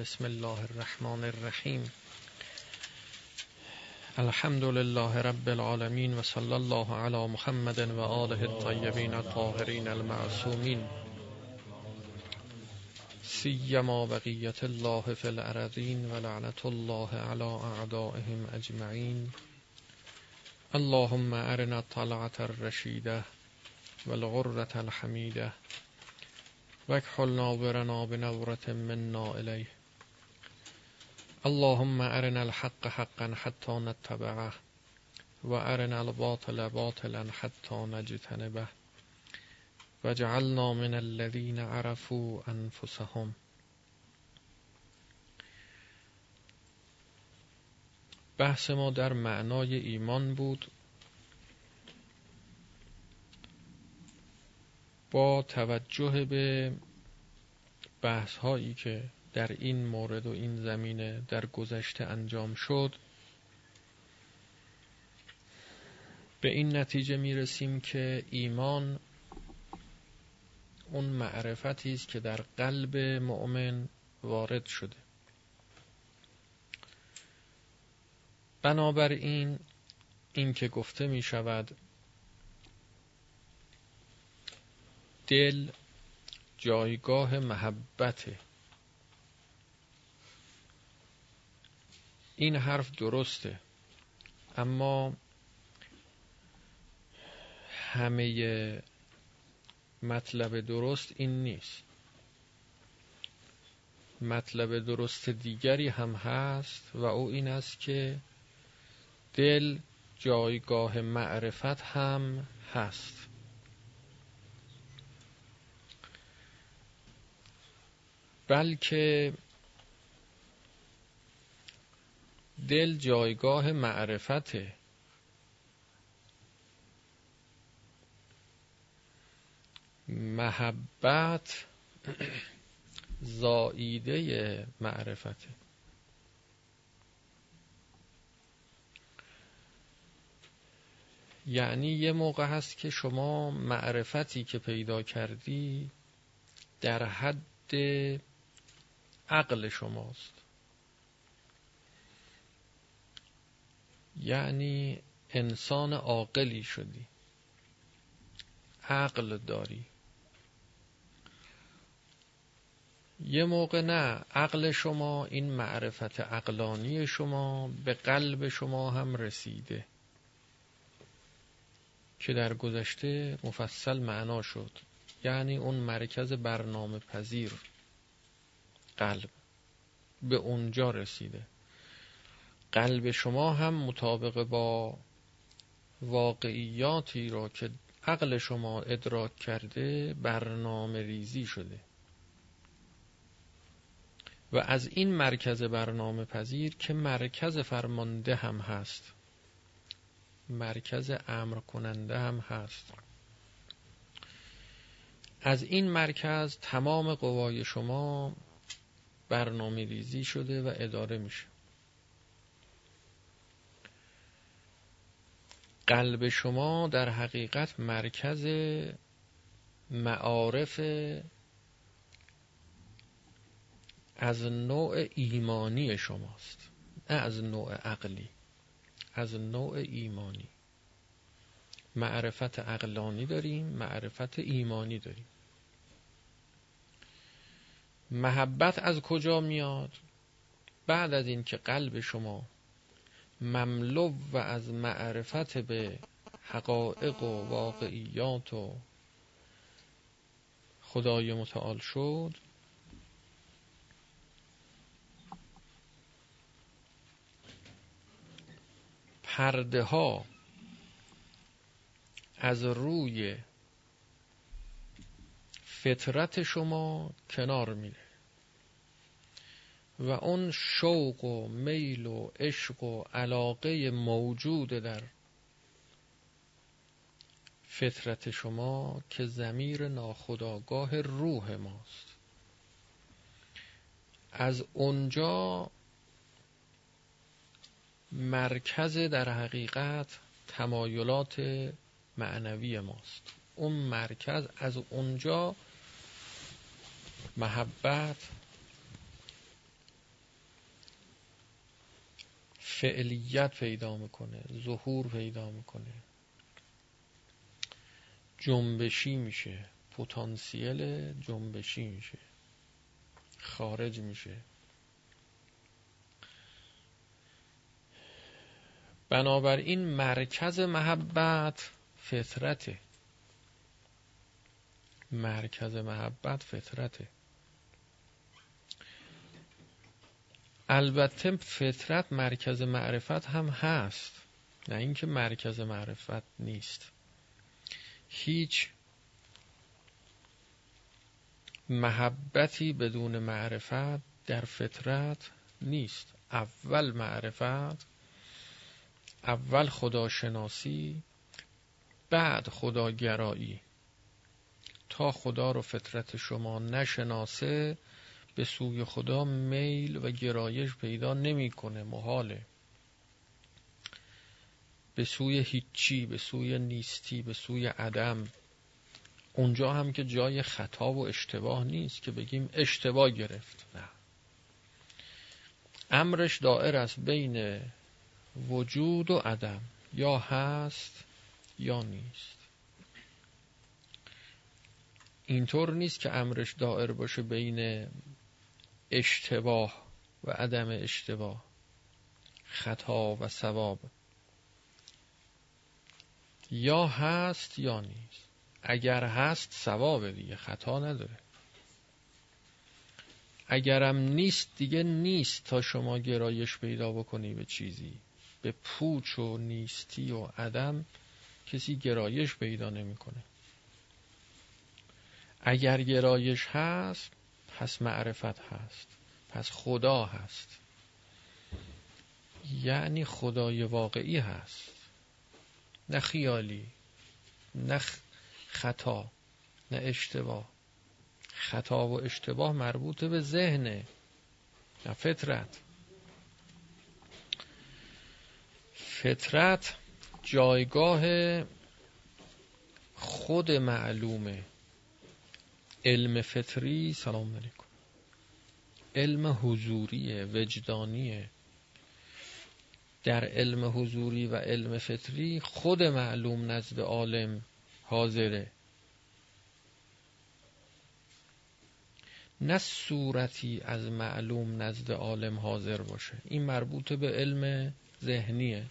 بسم الله الرحمن الرحیم. الحمد لله رب العالمین و صلی الله علی محمد و آله الطیبین الطاهرین المعصومین. سیما بقیت الله فی الارضین و لعنت الله علی اعدائهم اجمعین. اللهم ارنا الطلعة الرشیده والغرة الحمیده واکحل ناظرنا بنظرة منا الیه. اللهم ارنا الحق حقا حتى نتبعه و ارنا الباطل باطلا حتى نجتنبه وجعلنا من الذين عرفوا انفسهم بحث ما در معنای ایمان بود با توجه به بحث هایی که در این مورد و این زمینه در گذشته انجام شد. به این نتیجه می رسیم که ایمان اون معرفتی است که در قلب مؤمن وارد شده. بنابراین این که گفته می شود دل جایگاه محبته. این حرف درسته. اما همه مطلب درست این نیست. مطلب درست دیگری هم هست و او این است که دل جایگاه معرفت هم هست. بلکه دل جایگاه معرفته. محبت زاییده معرفته. یعنی یه موقع هست که شما معرفتی که پیدا کردی در حد عقل شماست. یعنی انسان عاقلی شدی. عقل داری. یه موقع نه عقل شما این معرفت عقلانی شما به قلب شما هم رسیده. که در گذشته مفصل معنا شد. یعنی اون مرکز برنامه پذیر قلب به اونجا رسیده. قلب شما هم مطابق با واقعیاتی را که عقل شما ادراک کرده برنامه ریزی شده. و از این مرکز برنامه پذیر که مرکز فرمانده هم هست. مرکز امر کننده هم هست. از این مرکز تمام قوای شما برنامه ریزی شده و اداره میشه. قلب شما در حقیقت مرکز معارف از نوع ایمانی شماست. نه از نوع عقلی. از نوع ایمانی. معرفت عقلانی داریم معرفت ایمانی داریم. محبت از کجا میاد؟ بعد از اینکه قلب شما مملو و از معرفت به حقایق و واقعیات و خدای متعال شد. پرده ها از روی فطرت شما کنار میره. و اون شوق و میل و عشق و علاقه موجود در فطرت شما که زمیر ناخداگاه روح ماست. از اونجا مرکز در حقیقت تمایلات معنوی ماست. اون مرکز از اونجا محبت فعلیت پیدا می‌کنه ظهور پیدا می‌کنه. جنبشی میشه پتانسیل جنبشی میشه خارج میشه. بنابراین مرکز محبت فطرته. مرکز محبت فطرته. البته فطرت مرکز معرفت هم هست. نه اینکه مرکز معرفت نیست. هیچ محبتی بدون معرفت در فطرت نیست. اول معرفت اول خداشناسی بعد خداگرایی. تا خدا رو فطرت شما نشناسه به سوی خدا میل و گرایش پیدا نمی‌کنه محاله. به سوی هیچی به سوی نیستی به سوی عدم. اونجا هم که جای خطا و اشتباه نیست که بگیم اشتباه گرفت. نه. امرش دائر است بین وجود و عدم یا هست یا نیست. اینطور نیست که امرش دائر باشه بین اشتباه و عدم اشتباه خطا و ثواب. یا هست یا نیست. اگر هست ثواب دیگه خطا نداره. اگرم نیست دیگه نیست تا شما گرایش پیدا بکنی به چیزی. به پوچ و نیستی و عدم کسی گرایش پیدا نمی‌کنه. اگر گرایش هست پس معرفت هست. پس خدا هست. یعنی خدای واقعی هست. نه خیالی نه خطا نه اشتباه. خطا و اشتباه مربوط به ذهنه نه فطرت. فطرت جایگاه خود معلومه. علم فطری سلام علیکم. علم حضوریه وجدانیه در علم حضوری و علم فطری خود معلوم نزد عالم حاضره. نه صورتی از معلوم نزد عالم حاضر باشه. این مربوط به علم ذهنیه.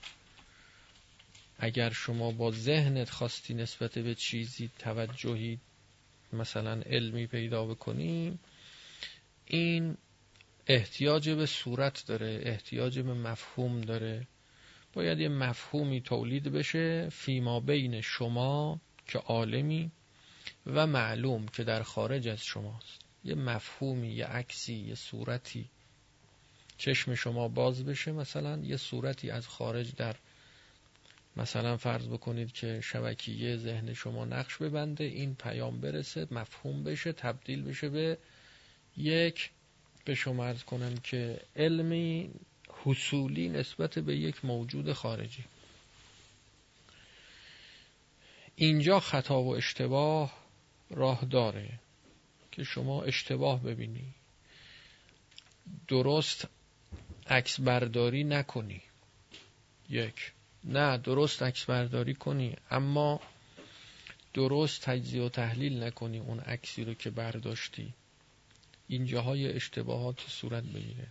اگر شما با ذهنت خواستی نسبت به چیزی توجهی مثلا علمی پیدا بکنیم این احتیاج به صورت داره احتیاج به مفهوم داره. باید یه مفهومی تولید بشه فیما بین شما که عالمی و معلوم که در خارج از شماست. یه مفهومی یه عکسی یه صورتی چشم شما باز بشه مثلا یه صورتی از خارج در مثلا فرض بکنید که شبکیه ذهن شما نقش ببنده این پیام برسه مفهوم بشه تبدیل بشه به یک به شما ارز کنم که علمی حصولی نسبت به یک موجود خارجی. اینجا خطا و اشتباه راه داره که شما اشتباه ببینی. درست عکس برداری نکنی. یک. نه درست عکس برداری کنی اما درست تجزیه و تحلیل نکنی اون عکسی رو که برداشتی. اینجاهای اشتباهات صورت بگیره.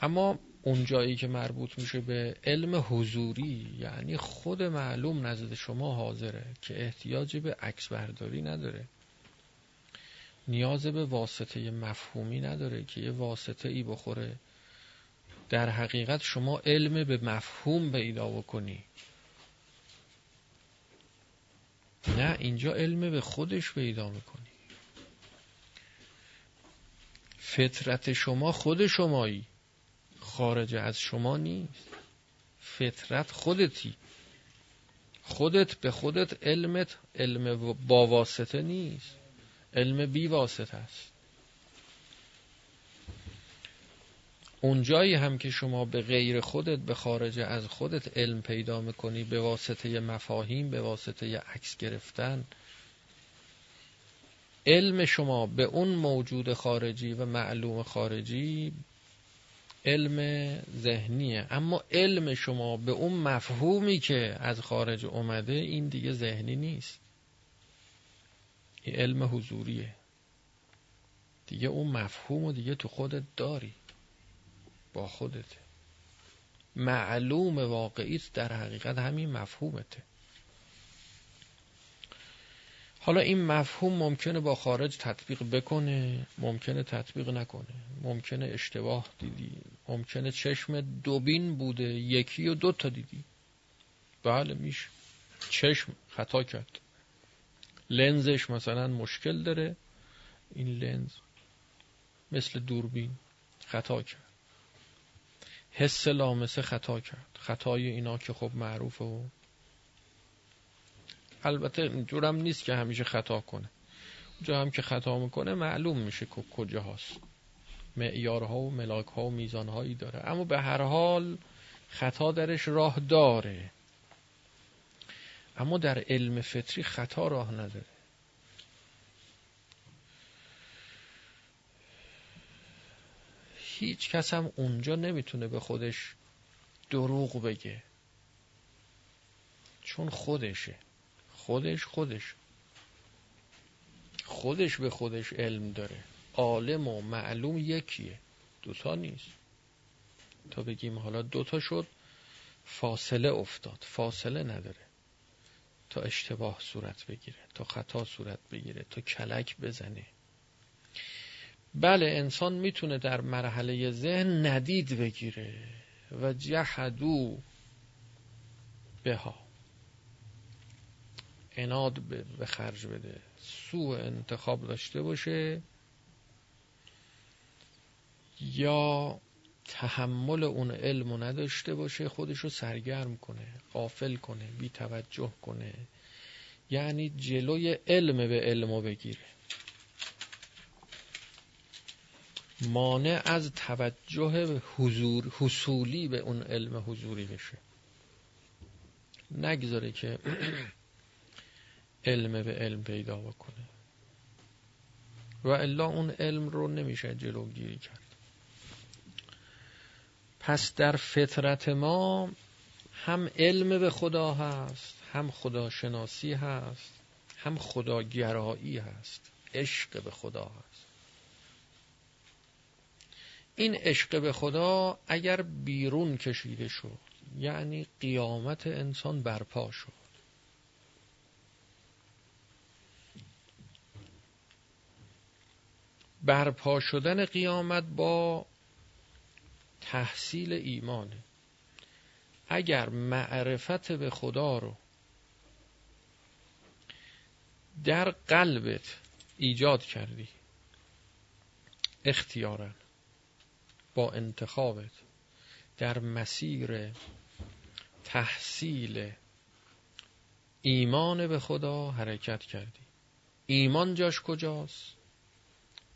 اما اون جایی که مربوط میشه به علم حضوری یعنی خود معلوم نزد شما حاضره که احتیاج به عکس برداری نداره. نیاز به واسطه مفهومی نداره که یه واسطه ای بخوره در حقیقت شما علم به مفهوم پیدا بکنی. نه اینجا علم به خودش پیدا می‌کنی. فطرت شما خود شمایی. خارج از شما نیست. فطرت خودتی. خودت به خودت علمت. علم با واسطه نیست. علم بی واسطه است. اونجایی هم که شما به غیر خودت به خارج از خودت علم پیدا می‌کنی به واسطه مفاهیم به واسطه عکس گرفتن علم شما به اون موجود خارجی و معلوم خارجی علم ذهنیه. اما علم شما به اون مفهومی که از خارج اومده این دیگه ذهنی نیست. این علم حضوریه. دیگه اون مفهوم و دیگه تو خودت داری. با خودته. معلوم واقعیت در حقیقت همین مفهومته. حالا این مفهوم ممکنه با خارج تطبیق بکنه ممکنه تطبیق نکنه ممکنه اشتباه دیدی ممکنه چشم دوبین بوده یکی و دو تا دیدی. بله میشه. چشم خطا کرد. لنزش مثلا مشکل داره این لنز مثل دوربین خطا کرد. حس لامسه خطا کرد. خطای اینا که خب معروفه و البته اینجورم نیست که همیشه خطا کنه. اونجا هم که خطا می‌کنه معلوم میشه که کجا هست معیارها و ملاکها و میزانهایی داره. اما به هر حال خطا درش راه داره. اما در علم فطری خطا راه نداره. هیچ کس هم اونجا نمی‌تونه به خودش دروغ بگه. چون خودشه. خودش خودش. خودش به خودش علم داره. عالم و معلوم یکیه. دوتا نیست. تا بگیم حالا دوتا شد فاصله افتاد. فاصله نداره. تا اشتباه صورت بگیره تا خطا صورت بگیره تا کلک بزنه. بله انسان می‌تونه در مرحله ذهن ندید بگیره. و جهدو بها. اناد به خرج بده. سوء انتخاب داشته باشه. یا تحمل اون علم رو نداشته باشه خودشو سرگرم کنه قافل کنه بی توجه کنه. یعنی جلوی علم به علمو بگیره. مانع از توجه حضور حصولی به اون علم حضوری بشه نگذاره که علم به علم پیدا بکنه. و الا اون علم رو نمیشه جلوگیری کرد. پس در فطرت ما هم علم به خدا هست هم خداشناسی هست هم خداگرایی هست. عشق به خدا هست. این عشق به خدا اگر بیرون کشیده شد یعنی قیامت انسان برپا شد. برپا شدن قیامت با تحصیل ایمانه. اگر معرفت به خدا رو در قلبت ایجاد کردی اختیارا با انتخابت در مسیر تحصیل ایمان به خدا حرکت کردی. ایمان جاش کجاست؟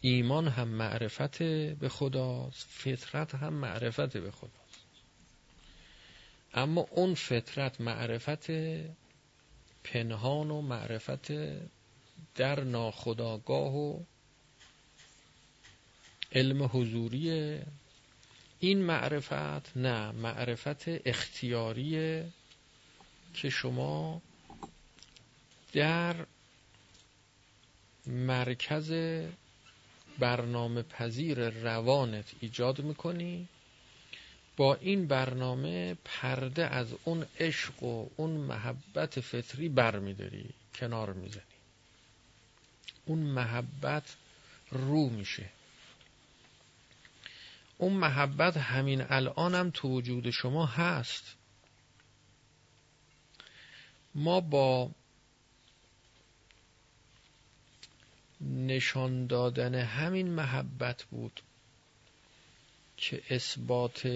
ایمان هم معرفت به خداست فطرت هم معرفت به خداست. اما اون فطرت معرفت پنهان و معرفت در ناخداگاه و علم حضوری این معرفت نه معرفت اختیاریه که شما در مرکز برنامه پذیر روانت ایجاد می‌کنی. با این برنامه پرده از اون عشق و اون محبت فطری برمیداری کنار می‌زنی. اون محبت رو میشه. اون محبت همین الانم تو وجود شما هست. ما با نشان دادن همین محبت بود که اثبات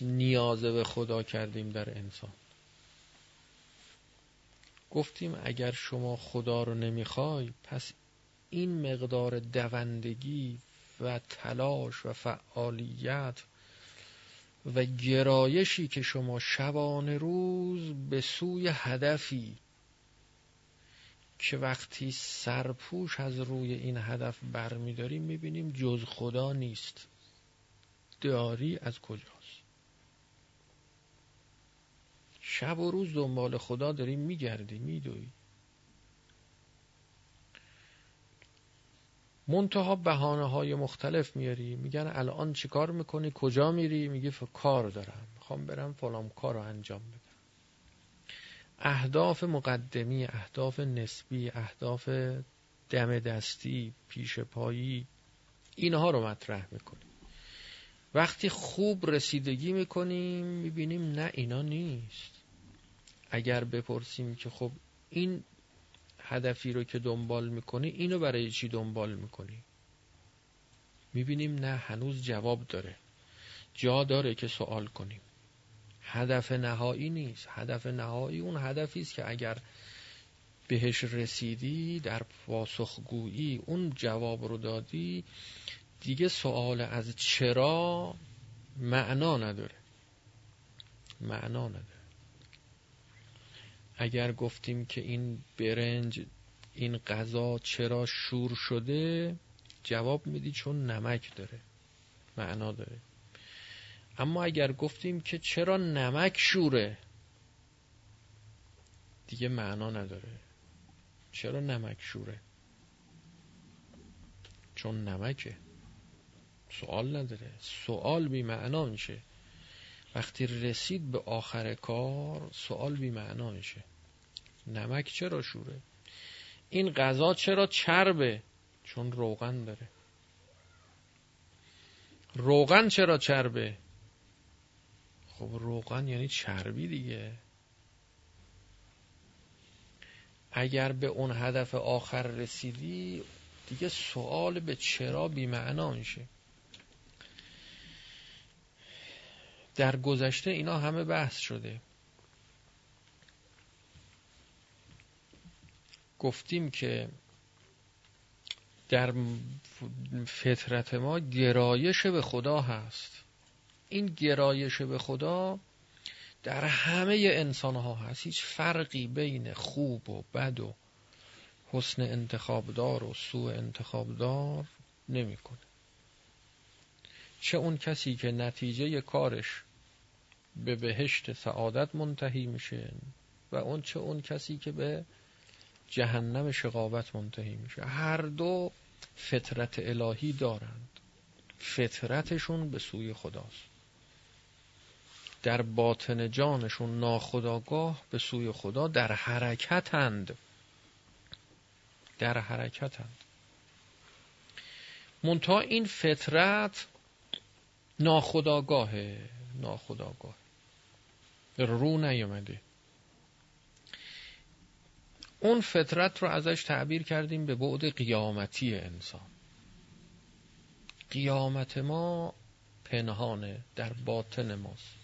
نیازه به خدا کردیم در انسان. گفتیم اگر شما خدا رو نمی‌خوای پس این مقدار دوندگی و تلاش و فعالیت و گرایشی که شما شبانه روز به سوی هدفی که وقتی سرپوش از روی این هدف برمیداریم می‌بینیم جز خدا نیست. داری از کجاست؟ شب و روز دنبال خدا داری میگردی میدوی منتها بهانه های مختلف میاری. میگن الان چیکار می‌کنی؟ کجا میری؟ میگی کار دارم. می‌خوام برم فلان کار رو انجام بدم. اهداف مقدمی اهداف نسبی اهداف دم دستی پیش پایی اینها رو مطرح می‌کنیم وقتی خوب رسیدگی می‌کنیم می‌بینیم نه اینا نیست. اگر بپرسیم که خب این هدفی رو که دنبال می‌کنی اینو برای چی دنبال می‌کنی؟ می‌بینیم نه هنوز جواب داره. جا داره که سوال کنیم. هدف نهایی نیست. هدف نهایی اون هدفی است که اگر بهش رسیدی در پاسخگویی اون جواب رو دادی دیگه سوال از چرا معنا نداره. معنا نداره. اگر گفتیم که این برنج این غذا چرا شور شده جواب میدی چون نمک داره معنا داره. اما اگر گفتیم که چرا نمک شوره دیگه معنا نداره. چرا نمک شوره؟ چون نمکه. سوال نداره. سوال بی معنا میشه. وقتی رسید به آخر کار سوال بی معنا میشه. نمک چرا شوره؟ این غذا چرا چربه؟ چون روغن داره. روغن چرا چربه؟ خب روغن یعنی چربی دیگه. اگر به اون هدف آخر رسیدی دیگه سوال به چرا بیمعنا میشه. در گذشته اینا همه بحث شده. گفتیم که در فطرت ما گرایش به خدا هست. این گرایش به خدا در همه انسان ها هست. هیچ فرقی بین خوب و بد و حسن انتخابدار و سوء انتخابدار نمی‌کنه. چه اون کسی که نتیجه کارش به بهشت سعادت منتهی میشه و اون چه اون کسی که به جهنم شقاوت منتهی میشه. هر دو فطرت الهی دارند. فطرتشون به سوی خداست. در باطن جانشون ناخداگاه به سوی خدا در حرکتند. در حرکتند. منتها این فطرت ناخداگاهه. ناخداگاه. رو نیامده اون فطرت رو ازش تعبیر کردیم به بعد قیامتی انسان. قیامت ما پنهانه در باطن ماست.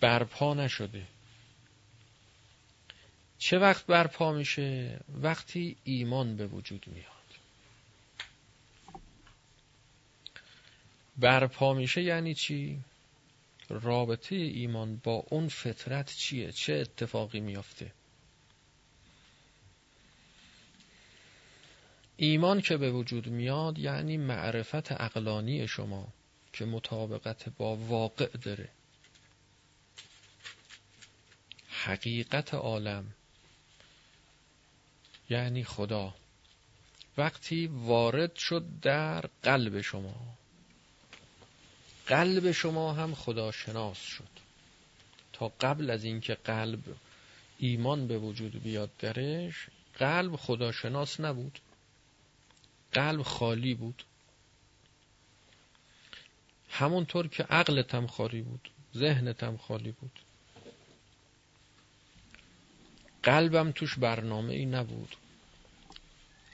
برپا نشده. چه وقت برپا میشه؟ وقتی ایمان به وجود میاد. برپا میشه یعنی چی؟ رابطه ایمان با اون فطرت چیه؟ چه اتفاقی میافته؟ ایمان که به وجود میاد یعنی معرفت اقلانی شما که مطابقت با واقع داره. حقیقت عالم یعنی خدا. وقتی وارد شد در قلب شما. قلب شما هم خداشناس شد. تا قبل از اینکه قلب ایمان به وجود بیاد درش قلب خداشناس نبود. قلب خالی بود. همونطور که عقلت هم خالی بود ذهنت هم خالی بود. قلبم توش برنامه ای نبود.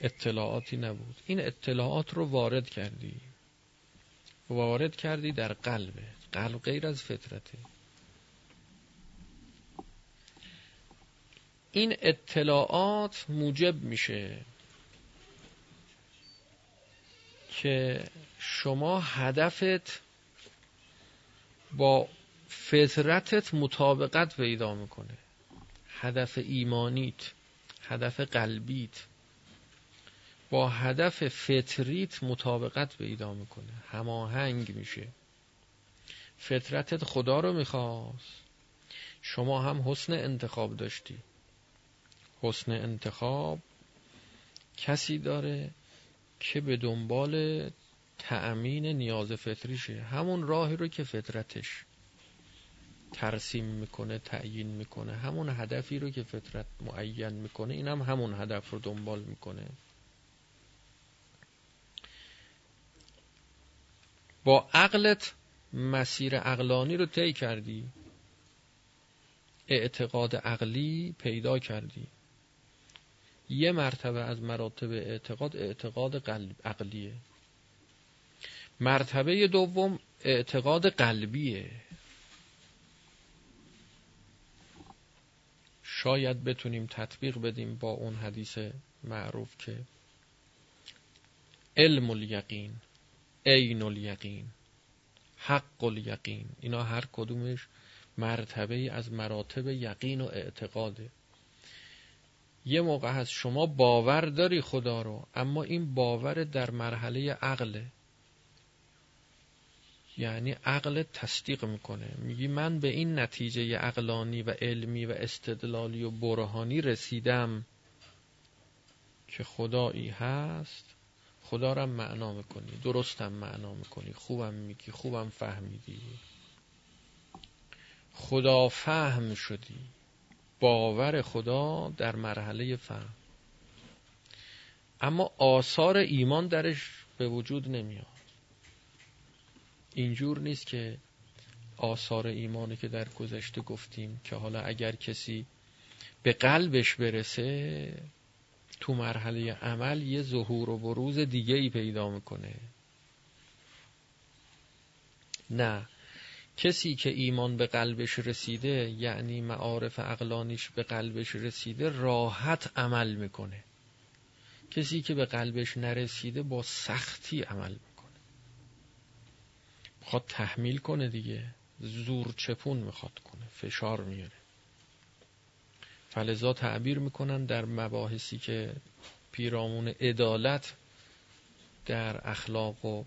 اطلاعاتی نبود. این اطلاعات رو وارد کردی. وارد کردی در قلبه قلب غیر از فطرته این اطلاعات موجب میشه که شما هدفت با فطرتت مطابقت پیدا می‌کنه. هدف ایمانیت هدف قلبیت. با هدف فطریت مطابقت پیدا می‌کنه. هماهنگ میشه. فطرتت خدا رو می‌خواست. شما هم حسن انتخاب داشتی. حسن انتخاب کسی داره که به دنبال تأمین نیاز فطریشه. همون راهی رو که فطرتش ترسیم می‌کنه تعیین می‌کنه همون هدفی رو که فطرت معین می‌کنه این هم همون هدف رو دنبال می‌کنه. با عقلت مسیر عقلانی رو طی کردی. اعتقاد عقلی پیدا کردی. یه مرتبه از مراتب اعتقاد اعتقاد قلب عقلیه. مرتبه دوم اعتقاد قلبیه. شاید بتونیم تطبیق بدیم با اون حدیث معروف که علم الیقین. عین الیقین حق الیقین. اینا هر کدومش مرتبه از مراتب یقین و اعتقاده. یه موقع هست شما باور داری خدا رو اما این باور در مرحله عقله. یعنی عقل تصدیق می‌کنه. میگی من به این نتیجه عقلانی و علمی و استدلالی و برهانی رسیدم که خدایی هست. خدا را معنا می‌کنی. درستم معنا می‌کنی. خوبم میگی خوبم فهمیدی. خدا فهم شدی. باور خدا در مرحله فهم. اما آثار ایمان درش به وجود نمیاد. اینجور نیست که آثار ایمانی که در گذشته گفتیم که حالا اگر کسی به قلبش برسه تو مرحله عمل یه ظهور و بروز دیگه ای پیدا می‌کنه. نه. کسی که ایمان به قلبش رسیده یعنی معارف اقلانیش به قلبش رسیده راحت عمل می‌کنه. کسی که به قلبش نرسیده با سختی عمل می‌کنه. می‌خواد تحمیل کنه دیگه. زور چپون می‌خواد کنه. فشار میاره. فلزا تعبیر می‌کنن در مباحثی که پیرامون عدالت در اخلاق و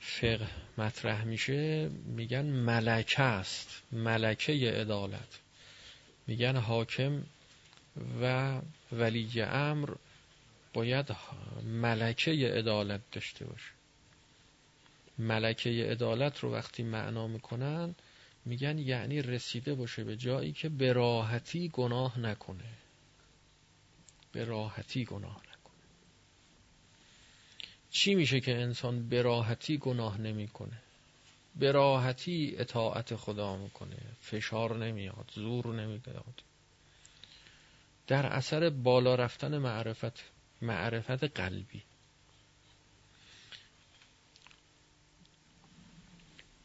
فقه مطرح میشه میگن ملکه است ملکه عدالت. میگن حاکم و ولی امر باید ملکه عدالت داشته باشه. ملکه عدالت رو وقتی معنا می‌کنن میگن یعنی رسیده باشه به جایی که به راحتی گناه نکنه. به راحتی گناه چی میشه که انسان به راحتی گناه نمی‌کنه؟ به راحتی اطاعت خدا می‌کنه. فشار نمیاد زور نمیاد. در اثر بالا رفتن معرفت معرفت قلبی.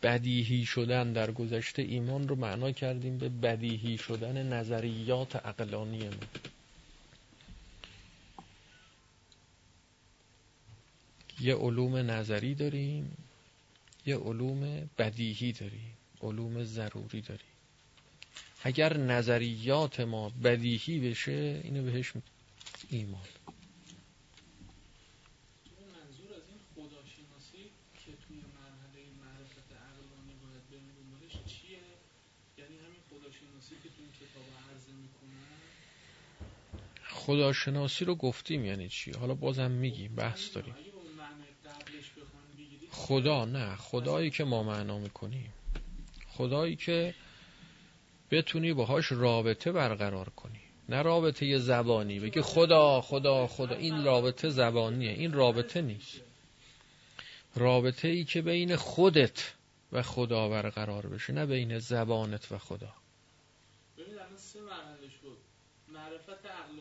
بدیهی شدن در گذشته ایمان رو معنا کردیم به بدیهی شدن نظریات عقلانی ما. یه علوم نظری داریم یه علوم بدیهی داریم علوم ضروری داریم. اگر نظریات ما بدیهی بشه اینو بهش ایمان منظور از این خداشناسی که توی مرحله معرفت عقلانی باید بریم دنبالش چیه یعنی همین خداشناسی که توی کتاب عرضه می‌کنن خداشناسی رو گفتیم یعنی چی؟ حالا بازم میگیم بحث داریم. خدا نه خدایی که ما معنا می‌کنیم. خدایی که بتونی باهاش رابطه برقرار کنی. نه رابطه زبانی. بگی خدا خدا خدا. این رابطه زبانیه. این رابطه نیست. رابطه ای که بین خودت و خدا برقرار بشه نه بین زبانت و خدا. ببین الان سه مرحله شد معرفت ایمانی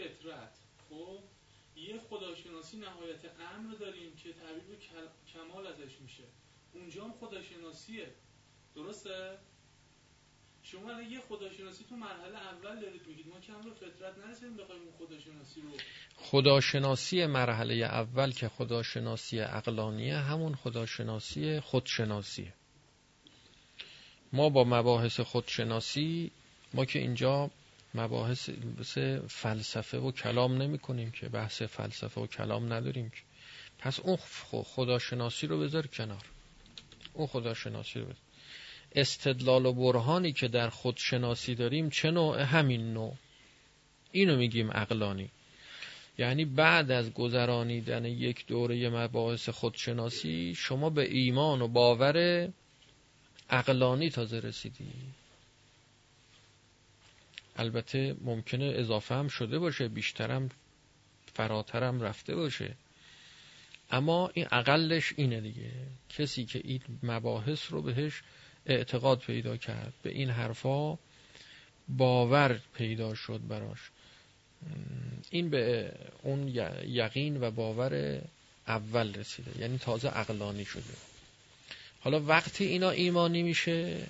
فطرت. خب یه خداشناسی نهایت امر داریم که تعبیر به کمال ازش میشه. اونجا هم خداشناسیه. درسته؟ شما یه خداشناسی تو مرحله اول دارید میگید. ما کم رو فطرت نرسیم بخوایم اون خداشناسی رو خداشناسی مرحله اول که خداشناسی عقلانیه همون خداشناسی خودشناسیه ما با مباحث خودشناسی ما که اینجا مباحث فلسفه و کلام نمی کنیم که بحث فلسفه و کلام نداریم که. پس اون خداشناسی رو بذار کنار. اون خداشناسی رو بذار. استدلال و برهانی که در خودشناسی داریم چه نوع؟ همین نوع. اینو میگیم اقلانی یعنی بعد از گذرانیدن یک دوره مباحث خودشناسی شما به ایمان و باور اقلانی تازه رسیدی. البته ممکنه اضافه هم شده باشه بیشترم فراترم رفته باشه. اما این اقلش اینه دیگه. کسی که این مباحث رو بهش اعتقاد پیدا کرد به این حرفا باور پیدا شد براش. این به اون یقین و باور اول رسیده یعنی تازه عقلانی شده. حالا وقتی اینا ایمانی میشه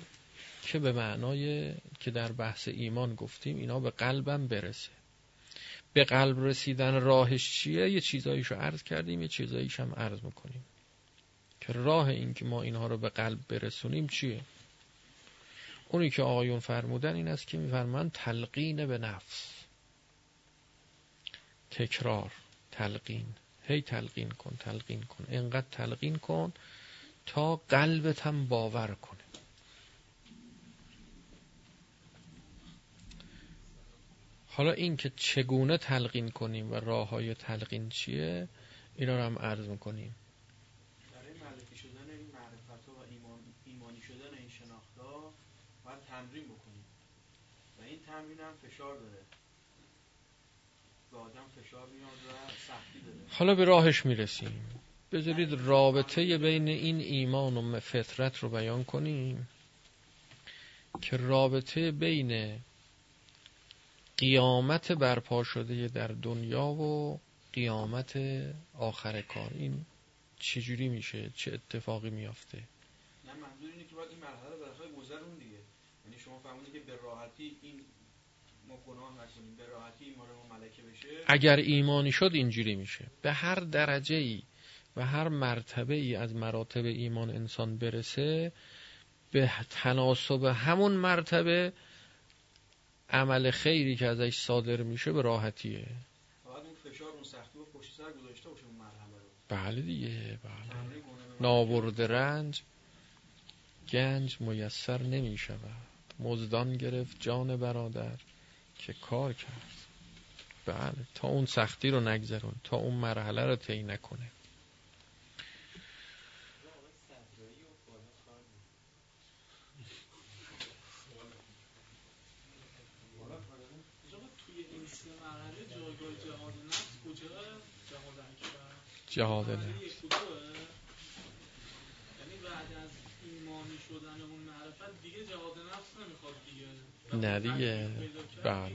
که به معنای که در بحث ایمان گفتیم اینا به قلبم برسه. به قلب رسیدن راهش چیه؟ یه چیزاییشو عرض کردیم یه چیزاییش هم عرض می‌کنیم. که راه این که ما اینها رو به قلب برسونیم چیه؟ اونی که آقایون فرمودن این است که میفرمان تلقین به نفس. تکرار تلقین. هی تلقین کن تلقین کن. اینقدر تلقین کن تا قلبت هم باور کنه. حالا این که چگونه تلقین کنیم و راه های تلقین چیه اینا رو هم عرض می‌کنیم. برای معرفی شدن این معرفت و ایمان، ایمانی شدن این شناخت ها باید تمرین بکنیم. و این تمرین هم فشار داره. به آدم فشار میاد و سختی داره. حالا به راهش می‌رسیم. بذارید رابطه بین این ایمان و فطرت رو بیان کنیم که رابطه بین قیامت برپا شده در دنیا و قیامت آخر کار. این چجوری میشه؟ چه اتفاقی میافته؟ نه منظور اینه که باید این مرحله بالاخره گذرون دیگه. یعنی شما فهمیدید که به راحتی این ما گناه نکنیم به راحتی این ما ملکه بشه. اگر ایمانی شد اینجوری میشه. به هر درجه ای و هر مرتبه ای از مراتب ایمان انسان برسه به تناسب همون مرتبه عمل خیری که ازش صادر میشه به راحتیه. باید اون فشار اون سختی و پشت سر گذاشته باشه اون مرحله رو. بله دیگه بله. نابرد رنج گنج میسر نمی شود. مزدان گرفت جان برادر که کار کرد. بله تا اون سختی رو نگذرون تا اون مرحله رو طی نکنه جهاد نفس یعنی بعد از ایمانی شدن اون معرفت دیگه جهاد نفس نمی‌خواد دیگه نه. دیگه. بله.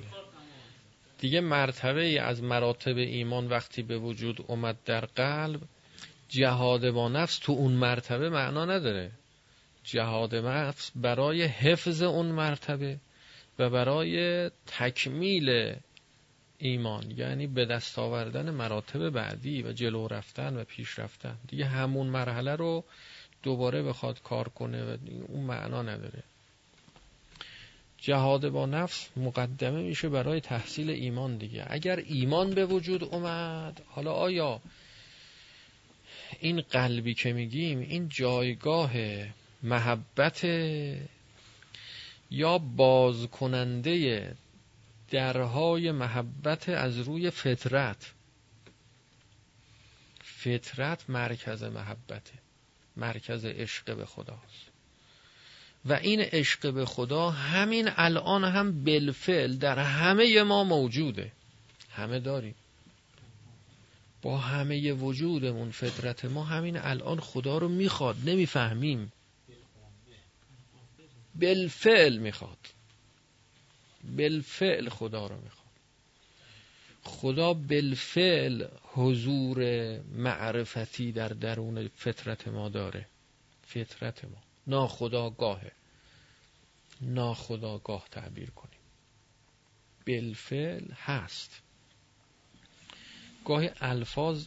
دیگه مرتبه ای از مراتب ایمان وقتی به وجود اومد در قلب جهاد با نفس تو اون مرتبه معنا نداره. جهاد نفس برای حفظ اون مرتبه و برای تکمیل ایمان یعنی به دست آوردن مراتب بعدی و جلو رفتن و پیش رفتن. دیگه همون مرحله رو دوباره بخواد کار کنه و اون معنا نداره. جهاد با نفس مقدمه میشه برای تحصیل ایمان دیگه. اگر ایمان به وجود اومد حالا آیا این قلبی که میگیم این جایگاه محبت یا باز کننده درهای محبت از روی فطرت. فطرت مرکز محبته. مرکز عشق به خداست. و این عشق به خدا همین الان هم بالفعل در همه ما موجوده. همه داریم. با همه وجودمون فطرت ما همین الان خدا رو می‌خواد. نمی‌فهمیم. بالفعل می‌خواد. بالفعل خدا رو می‌خواد خدا بالفعل حضور معرفتی در درون فطرت ما داره. فطرت ما. ناخداگاهه. ناخداگاه تعبیر کنیم. بالفعل هست. گاهی الفاظ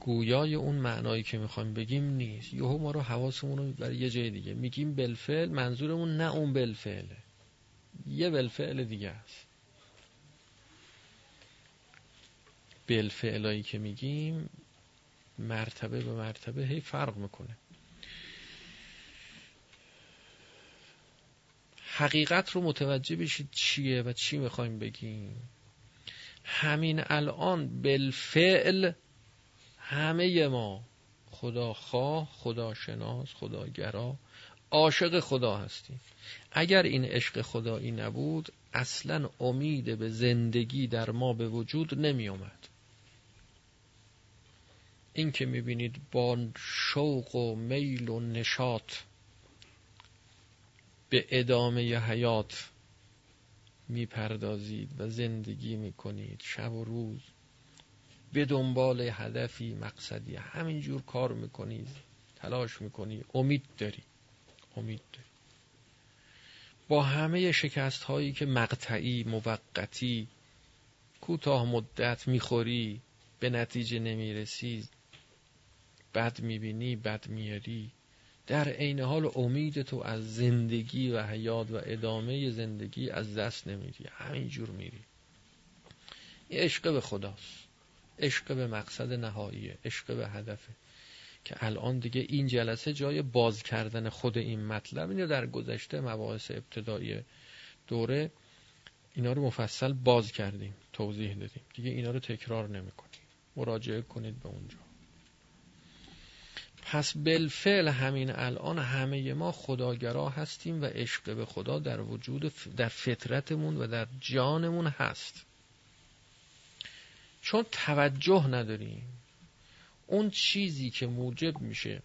گویای اون معنایی که می‌خوایم بگیم نیست. یهو ما رو حواسمون رو برای یه جای دیگه. میگیم بالفعل منظورمون نه اون بالفعله. یه بالفعل دیگه است. بالفعلایی که میگیم مرتبه به مرتبه هی فرق می‌کنه. حقیقت رو متوجه بشید چیه و چی می‌خوایم بگیم. همین الان بالفعل همه ما خدا خواه خدا شناس خداگرا عاشق خدا هستیم اگر این عشق خدایی نبود اصلا امید به زندگی در ما به وجود نمی اومد این که می‌بینید با شوق و میل و نشاط به ادامه حیات می‌پردازید و زندگی می‌کنید شب و روز به دنبال هدفی مقصدی همینجور کار می‌کنید تلاش می‌کنی امید داری امید داری با همه شکست هایی که مقطعی موقتی کوتاه مدت می‌خوری به نتیجه نمی‌رسی بد می‌بینی بد میاری در عین حال امید تو از زندگی و حیات و ادامه زندگی از دست نمیدی. همینجور میری. این عشق به خداست. عشق به مقصد نهاییه عشق به هدفه که الان دیگه این جلسه جای باز کردن خود این مطلب اینو در گذشته مباحث ابتدایی دوره اینا رو مفصل باز کردیم توضیح دادیم. دیگه اینا رو تکرار نمی‌کنیم. مراجعه کنید به اونجا. پس بالفعل همین الان همه ما خداگرا هستیم و عشق به خدا در وجود در فطرتمون و در جانمون هست. چون توجه نداریم. اون چیزی که موجب میشه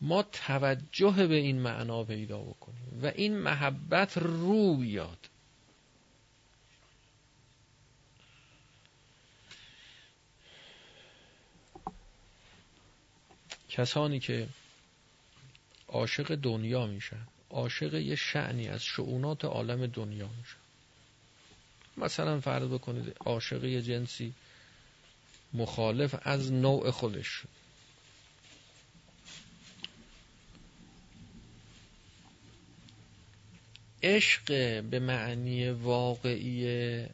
ما توجه به این معنا پیدا بکنیم و این محبت رو بیاد. کسانی که عاشق دنیا میشن عاشق یه شعنی از شعونات عالم دنیا میشن. مثلا فرض بکنید عاشق یه جنسی مخالف از نوع خودش. عشق به معنی واقعی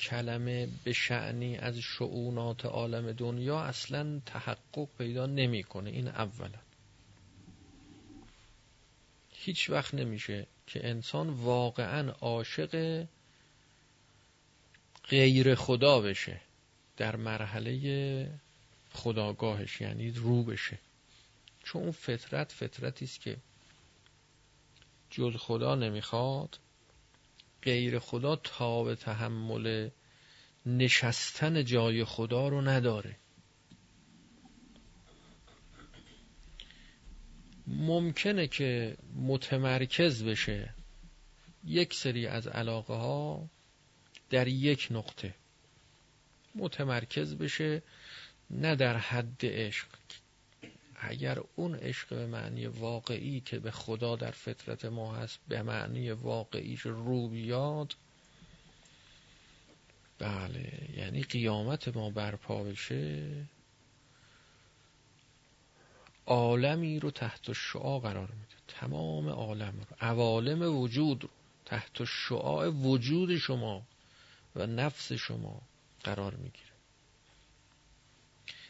کلمه به شعنی از شعونات عالم دنیا اصلا تحقق پیدا نمی‌کنه. این اولا. هیچ وقت نمیشه که انسان واقعا عاشق غیر خدا بشه. در مرحله خداگاهش یعنی رو بشه چون اون فطرت فطرتی است که جز خدا نمی‌خواد غیر خدا تا به تحمل نشستن جای خدا رو نداره. ممکنه که متمرکز بشه یک سری از علاقه ها در یک نقطه. متمرکز بشه نه در حد عشق. اگر اون عشق به معنی واقعی که به خدا در فطرت ما هست به معنی واقعیش رو بیاد بله یعنی قیامت ما برپا بشه عالمی رو تحت شعا قرار میده. تمام عالم رو عوالم وجود رو تحت شعاع وجود شما و نفس شما. قرار می‌گیره.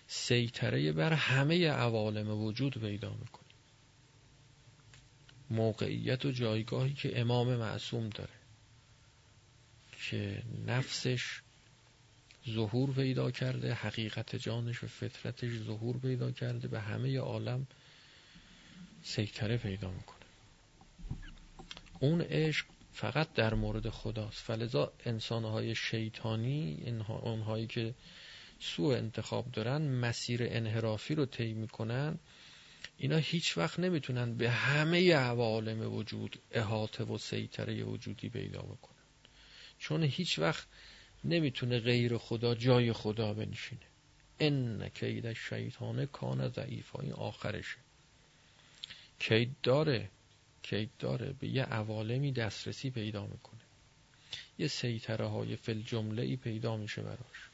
سیطره بر همه عوالم وجود پیدا می‌کنی موقعیت و جایگاهی که امام معصوم داره که نفسش ظهور پیدا کرده حقیقت جانش و فطرتش ظهور پیدا کرده به همه عالم سیطره پیدا می‌کنه. اون عشق فقط در مورد خداست. فلذا انسانهای شیطانی اونهایی که سوء انتخاب دارن مسیر انحرافی رو طی می‌کنن اینا هیچ وقت نمی‌تونن به همه عوالم وجود احاطه و سیطره وجودی پیدا بکنن. چون هیچ وقت نمی‌تونه غیر خدا جای خدا بنشینه. ان کید شیطان کان ضعیف این آخرشه. کید داره. کید داره به یه عوالمی دسترسی پیدا می‌کنه. یه سیطره های فل جمله ای پیدا میشه براش.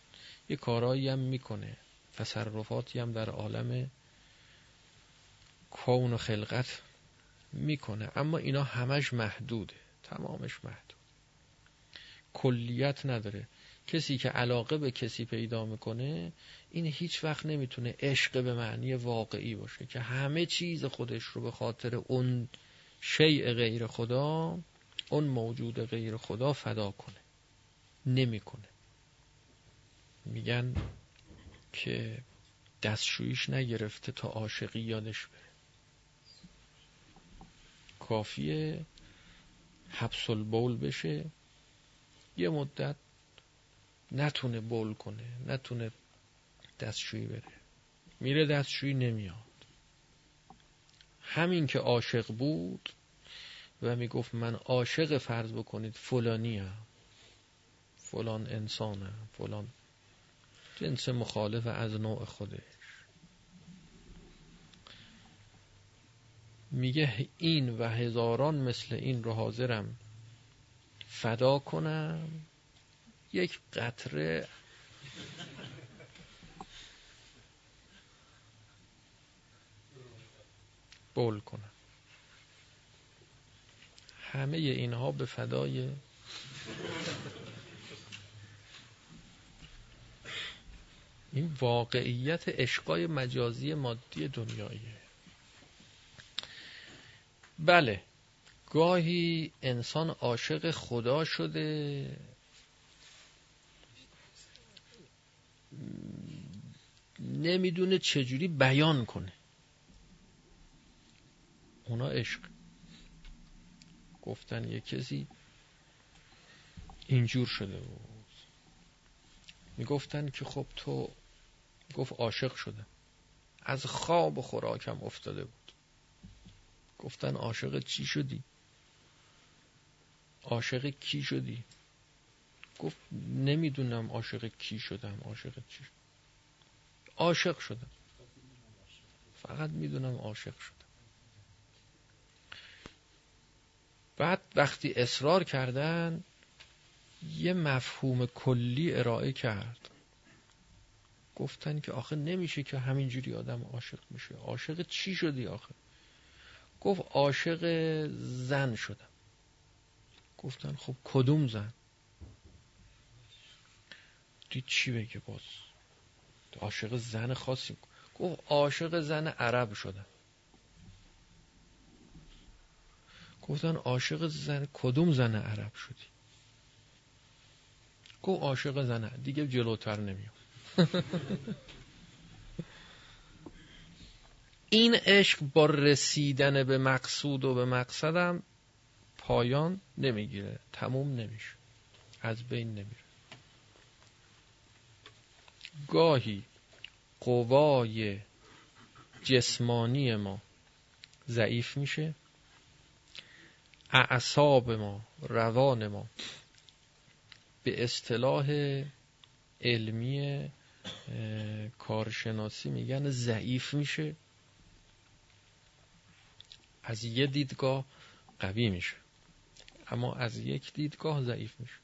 یه کارایی هم می‌کنه. تصرفاتی هم در عالم کون و خلقت می‌کنه. اما اینا همش محدوده. تمامش محدود. کلیت نداره. کسی که علاقه به کسی پیدا می‌کنه این هیچ وقت نمی‌تونه عشق به معنی واقعی باشه که همه چیز خودش رو به خاطر اون شیء غیر خدا اون موجود غیر خدا فدا کنه. نمی‌کنه. میگن که دستشویش نگرفته تا عاشقی یادش بره. کافیه حبس البول بشه. یه مدت نتونه بول کنه نتونه دستشویی بره. میره دستشویی نمیاد. همین که عاشق بود و می‌گفت من عاشق فرض بکنید فلانی هم فلان انسانم فلان جنس مخالف از نوع خودش. میگه این و هزاران مثل این رو حاضرم فدا کنم. یک قطره بول کنم همه اینها به فدای این واقعیت عشقای مجازی مادی دنیاییه. بله گاهی انسان عاشق خدا شده. نمی‌دونه چجوری بیان کنه. اونا عشق. گفتن یه کسی اینجور شده بود. می‌گفتن که خب تو گفت عاشق شدم از خواب خوراکم افتاده بود. گفتن عاشق چی شدی؟ عاشق کی شدی؟ گفت نمی‌دونم عاشق کی شدم عاشق چی عاشق شدم. فقط می‌دونم عاشق شدم. بعد وقتی اصرار کردن یه مفهوم کلی ارائه کرد. گفتن که آخه نمیشه که همینجوری آدم عاشق میشه عاشق چی شدی آخه؟ گفت عاشق زن شدم. گفتن خب کدوم زن؟ دید چی بگه باز؟ عاشق زن خاصی. گفت عاشق زن عرب شدم. گفتن عاشق زن کدوم زن عرب شدی؟ گفت عاشق زن دیگه جلوتر نمیام. این عشق با رسیدن به مقصود و به مقصدم پایان نمی‌گیره تموم نمیشه از بین نمیره. گاهی قوای جسمانی ما ضعیف میشه اعصاب ما روان ما. به اصطلاح علمی کارشناسی میگن ضعیف میشه. از یه دیدگاه قوی میشه. اما از یک دیدگاه ضعیف میشه.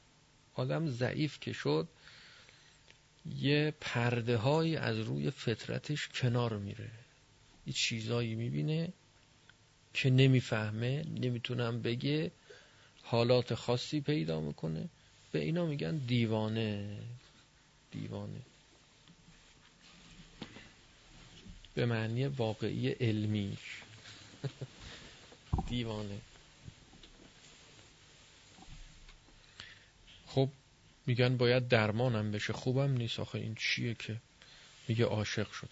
آدم ضعیف که شد یه پرده های از روی فطرتش کنار میره. یه چیزایی می‌بینه که نمی‌فهمه نمی‌تونم بگه حالات خاصی پیدا می‌کنه. به اینا میگن دیوانه. دیوانه. به معنی واقعی علمی. دیوانه. خب میگن باید درمانم بشه. خوبم نیست. آخه این چیه که میگه عاشق شد.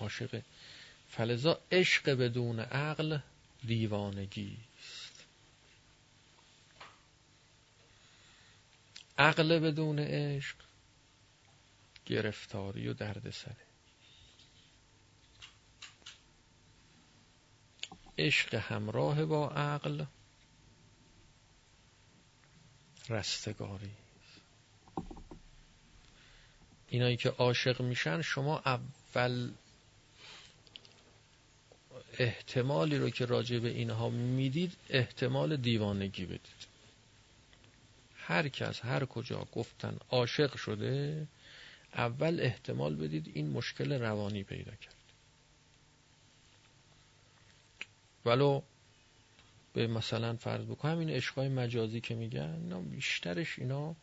عاشق فلزا عشق بدون عقل دیوانگی است. عقل بدون عشق گرفتاری و دردسره. عشق همراه با عقل رستگاری اینایی که عاشق میشن شما اول احتمالی رو که راجع به اینها می‌دید احتمال دیوانگی بدید. هر کس هر کجا گفتن عاشق شده اول احتمال بدید این مشکل روانی پیدا کرد. ولو به مثلا فرض بکنم این عشقای مجازی که میگن بیشترش اینا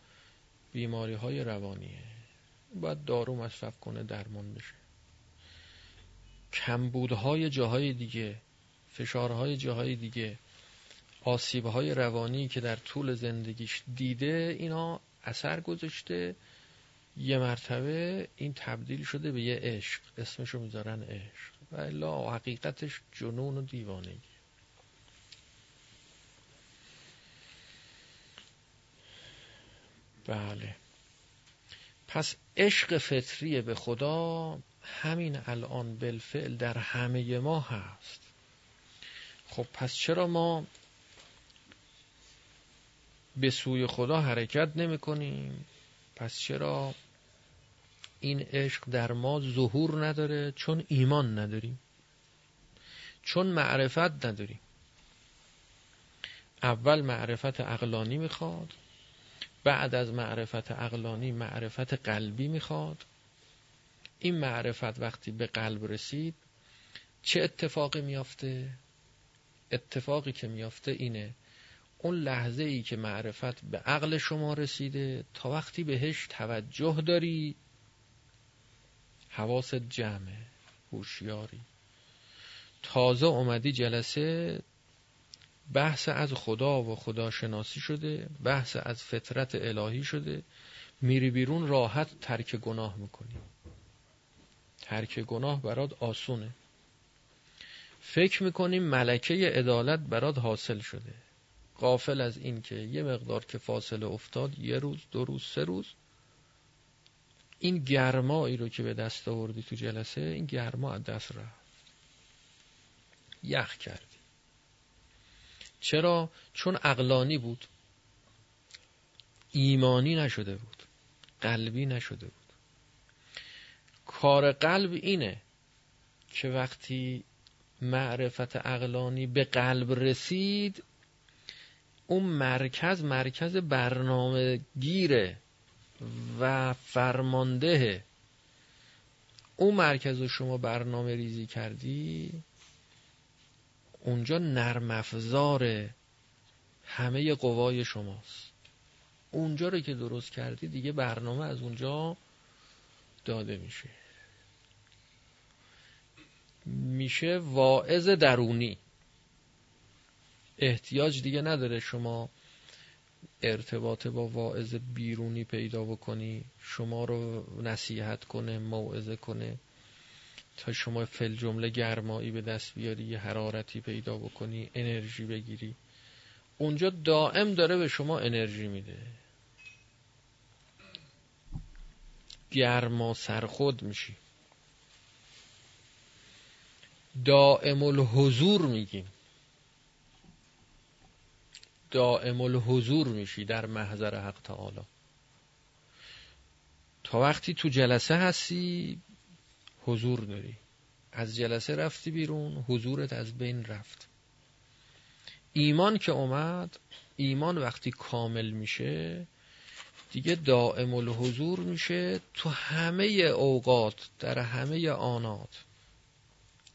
بیماری های روانیه. باید دارو مصرف کنه درمان بشه. کمبودهای جاهای دیگه فشارهای جاهای دیگه آسیبهای روانی که در طول زندگیش دیده اینا اثر گذاشته. یه مرتبه این تبدیل شده به یه عشق اسمشو می‌ذارن عشق. و الا حقیقتش جنون و دیوانگی بله. پس عشق فطری به خدا. همین الان بالفعل در همه ما هست. خب پس چرا ما به سوی خدا حرکت نمی کنیم؟ پس چرا این عشق در ما ظهور نداره؟ چون ایمان نداریم. چون معرفت نداریم. اول معرفت اقلانی می‌خواد بعد از معرفت اقلانی معرفت قلبی می‌خواد. این معرفت وقتی به قلب رسید چه اتفاقی میافته؟ اتفاقی که میافته اینه اون لحظه ای که معرفت به عقل شما رسیده تا وقتی بهش توجه داری حواست جمعه هوشیاری. تازه اومدی جلسه بحث از خدا و خداشناسی شده بحث از فطرت الهی شده میری بیرون راحت ترک گناه می‌کنی. ترک گناه برات آسونه. فکر می‌کنیم ملکه عدالت برات حاصل شده. قافل از این که یه مقدار که فاصله افتاد یه روز دو روز سه روز. این گرمایی رو که به دست آوردی تو جلسه این گرما از دست رفت. یخ کردی. چرا؟ چون اقلانی بود. ایمانی نشده بود. قلبی نشده بود. کار قلب اینه که وقتی معرفت اقلانی به قلب رسید اون مرکز مرکز برنامه گیره و فرمانده اون مرکز رو شما برنامه ریزی کردی اونجا نرم افزار همه قوای شماست. اونجا رو که درست کردی دیگه برنامه از اونجا داده میشه. میشه واعظ درونی. احتیاج دیگه نداره شما ارتباط با واعظ بیرونی پیدا بکنی شما رو نصیحت کنه موعظه کنه تا شما فل جمله گرمایی به دست بیاری یه حرارتی پیدا بکنی انرژی بگیری. اونجا دائم داره به شما انرژی میده. گرما سرخود میشی. دائم الحضور میگیم. دائم الحضور میشی در محضر حق تعالی. تا وقتی تو جلسه هستی حضور داری. از جلسه رفتی بیرون حضورت از بین رفت. ایمان که اومد ایمان وقتی کامل میشه دیگه دائم الحضور میشه تو همه اوقات در همه آنات.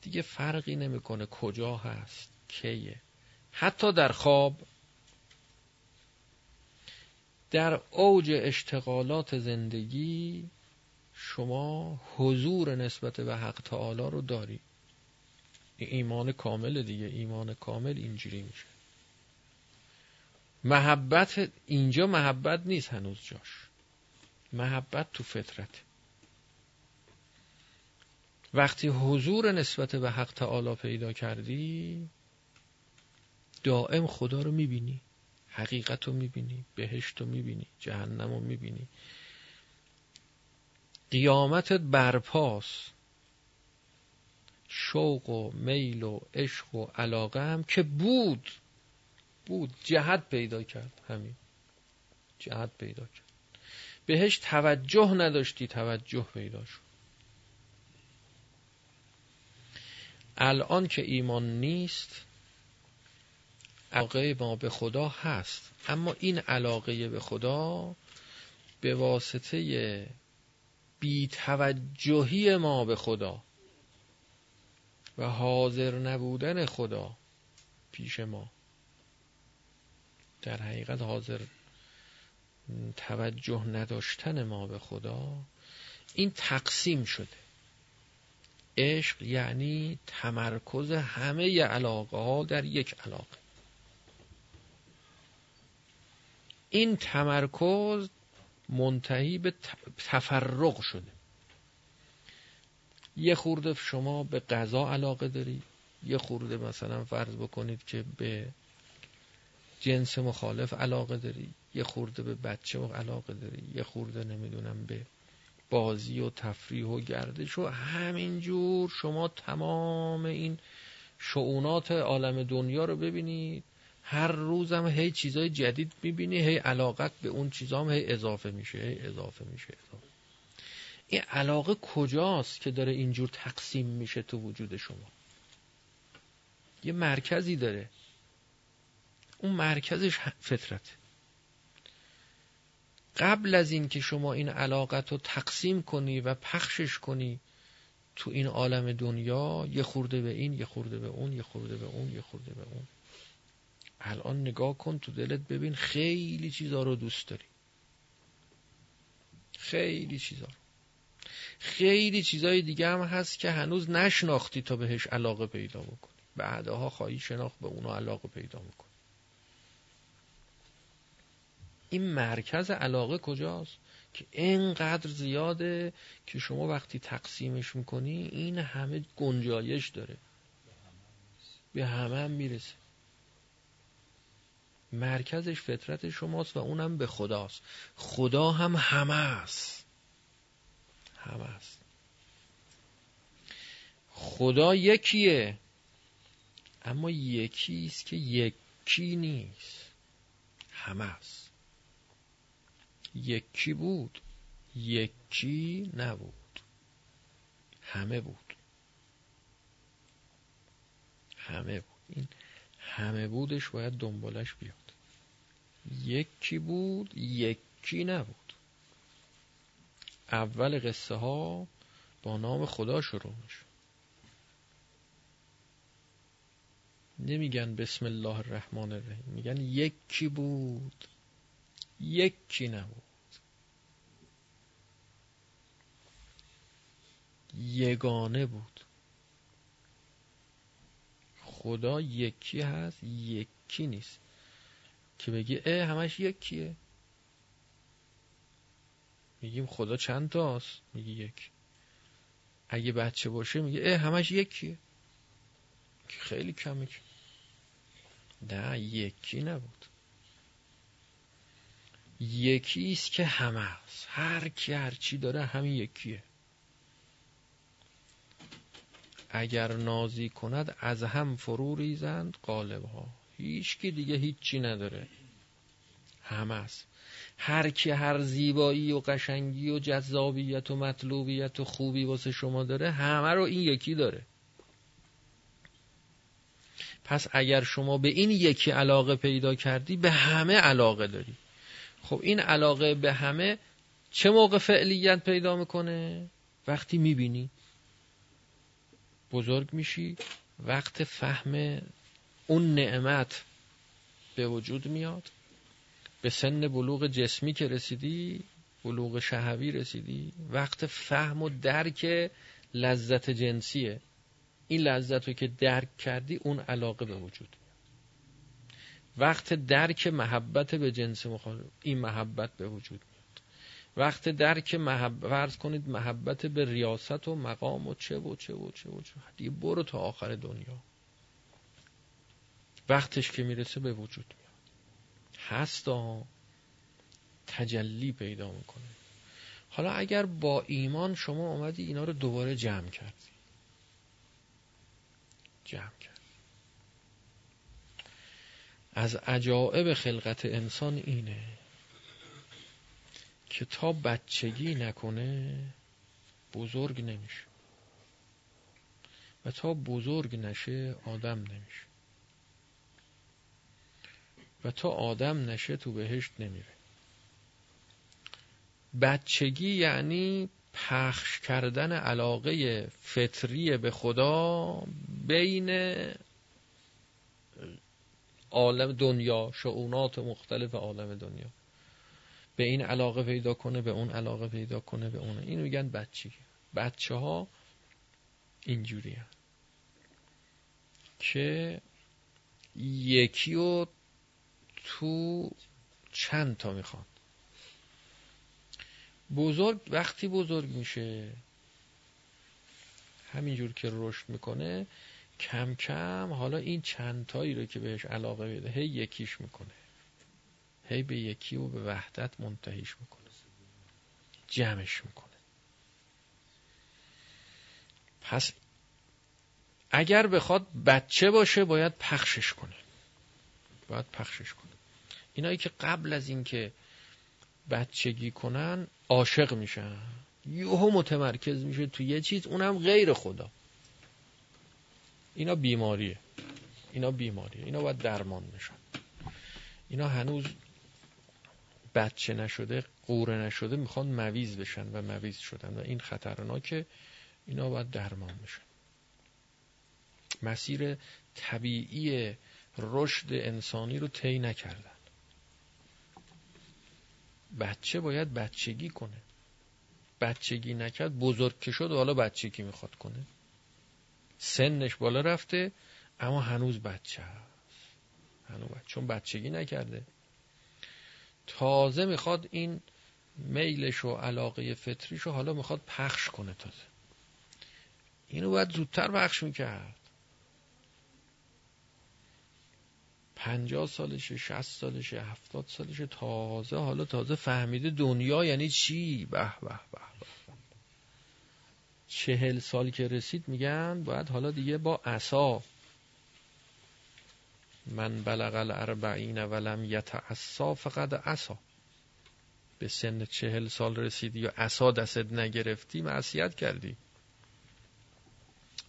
دیگه فرقی نمی‌کنه کجا هست کیه. حتی در خواب در اوج اشتغالات زندگی شما حضور نسبت به حق تعالی رو داری. ایمان کامل دیگه ایمان کامل اینجوری میشه. محبت اینجا محبت نیست هنوز جاش. محبت تو فطرت. وقتی حضور نسبت به حق تعالی پیدا کردی دائم خدا رو می‌بینی حقیقت رو می‌بینی بهشت رو می‌بینی جهنم رو می‌بینی. قیامتت برپاس شوق و میل و عشق و علاقه هم که بود بود جهت پیدا کرد همین. جهت پیدا کرد. بهش توجه نداشتی توجه پیدا شد. الان که ایمان نیست علاقه ما به خدا هست. اما این علاقه به خدا به واسطه بیتوجهی ما به خدا و حاضر نبودن خدا پیش ما. در حقیقت حاضر توجه نداشتن ما به خدا این تقسیم شده. عشق یعنی تمرکز همه علاقه ها در یک علاقه. این تمرکز منتهی به تفرق شده. یه خورده شما به غذا علاقه داری یه خورده مثلا فرض بکنید که به جنس مخالف علاقه داری یه خورده به بچه علاقه داری یه خورده نمی‌دونم به بازی و تفریح و گردش و همینجور شما تمام این شعونات عالم دنیا رو ببینید. هر روزم هی چیزای جدید می‌بینی هی علاقت به اون چیزام هی اضافه میشه هی اضافه میشه اضافه. این علاقه کجاست که داره اینجور تقسیم میشه تو وجود شما؟ یه مرکزی داره. اون مرکزش فطرته. قبل از این که شما این علاقت رو تقسیم کنی و پخشش کنی تو این عالم دنیا یه خورده به این یه خورده به اون یه خورده به اون یه خورده به اون. الان نگاه کن تو دلت ببین خیلی چیزا رو دوست داری. خیلی چیزا خیلی چیزای دیگه هم هست که هنوز نشناختی تا بهش علاقه پیدا بکنی. بعدها خواهی شناخت به اونو علاقه پیدا می‌کنی این مرکز علاقه کجاست؟ که اینقدر زیاده که شما وقتی تقسیمش می‌کنی این همه گنجایش داره. به همه هم می‌رسه. مرکزش فطرت شماست و اونم به خداست. خدا هم همه است. همه است. خدا یکیه. اما یکی است که یکی نیست. همه است. یکی بود؟ یکی نبود. همه بود. همه بود. این همه بودش باید دنبالش بیاد. یکی بود یکی نبود. اول قصه ها با نام خدا شروع میشه. نمیگن بسم الله الرحمن الرحیم. میگن یکی بود. یکی نبود. یگانه بود. خدا یکی هست یکی نیست. که بگی اه همش یکیه. میگیم خدا چند تاست؟ میگی یک. اگه بچه باشه میگه اه همش یکیه. خیلی کمی نه یکی نبود. یکی است که همه است. هر کی هر چی داره همین یکیه. اگر نازی کند از هم فرو ریزند قالب ها هیچ کی دیگه هیچی نداره. همه است. هر کی هر زیبایی و قشنگی و جذابیت و مطلوبیت و خوبی واسه شما داره همه رو این یکی داره. پس اگر شما به این یکی علاقه پیدا کردی به همه علاقه داری. خب این علاقه به همه چه موقع فعلیت پیدا می‌کنه؟ وقتی می‌بینی. بزرگ میشی وقت فهم اون نعمت به وجود میاد. به سن بلوغ جسمی که رسیدی بلوغ شهوی رسیدی وقت فهم و درک لذت جنسیه. این لذت رو که درک کردی اون علاقه به وجود. وقت درک محبت به جنس مخالف. این محبت به وجود میاد. وقت درک محبت ورز کنید محبت به ریاست و مقام و چه و چه و چه و چه. دیگه برو تا آخر دنیا. وقتش که می‌رسه به وجود میاد. هستا تجلی پیدا می‌کنه. حالا اگر با ایمان شما اومدی اینا رو دوباره جمع کردی. جمع کرد از عجائب خلقت انسان اینه که تا بچگی نکنه بزرگ نمیشه و تا بزرگ نشه آدم نمیشه و تا آدم نشه تو بهشت نمیره. بچگی یعنی پخش کردن علاقه فطری به خدا بین عالم دنیا شعونات مختلف عالم دنیا. به این علاقه پیدا کنه به اون علاقه پیدا کنه به اون این میگن بچگی. بچه ها اینجوری که یکی رو تو چند تا می‌خوان. بزرگ وقتی بزرگ میشه همینجور که رشد می‌کنه کم کم حالا این چند تایی رو که بهش علاقه بده هی یکیش می‌کنه. هی به یکی و به وحدت منتهیش می‌کنه. جمعش می‌کنه. پس اگر بخواد بچه باشه باید پخشش کنه. باید پخشش کنه. اینایی که قبل از اینکه بچگی کنن عاشق میشن. یهو متمرکز میشه تو یه چیز اونم غیر خدا. اینا بیماریه. اینا بیماریه. اینا باید درمان میشن اینا هنوز بچه نشده قوره نشده می‌خوان مویز بشن و مویز شدن و این خطرناکه. اینا باید درمان بشن. مسیر طبیعی رشد انسانی رو طی نکردن. بچه باید بچگی کنه. بچگی نکرد بزرگ که شد و حالا بچگی می‌خواد کنه؟ سنش بالا رفته اما هنوز بچه هست. هنوز بچه. چون بچگی نکرده. تازه می‌خواد این میلش و علاقه فطریش رو حالا می‌خواد پخش کنه تازه. اینو باید زودتر پخش می‌کرد. پنجاه سالشه شست سالشه هفتاد سالشه تازه حالا تازه فهمیده دنیا یعنی چی؟ به به به. چهل سال که رسید میگن باید حالا دیگه با عصا. من بلغ الاربعین ولم یتعصا فقط عصا. به سن چهل سال رسیدی یا عصا دستت نگرفتی معصیت کردی.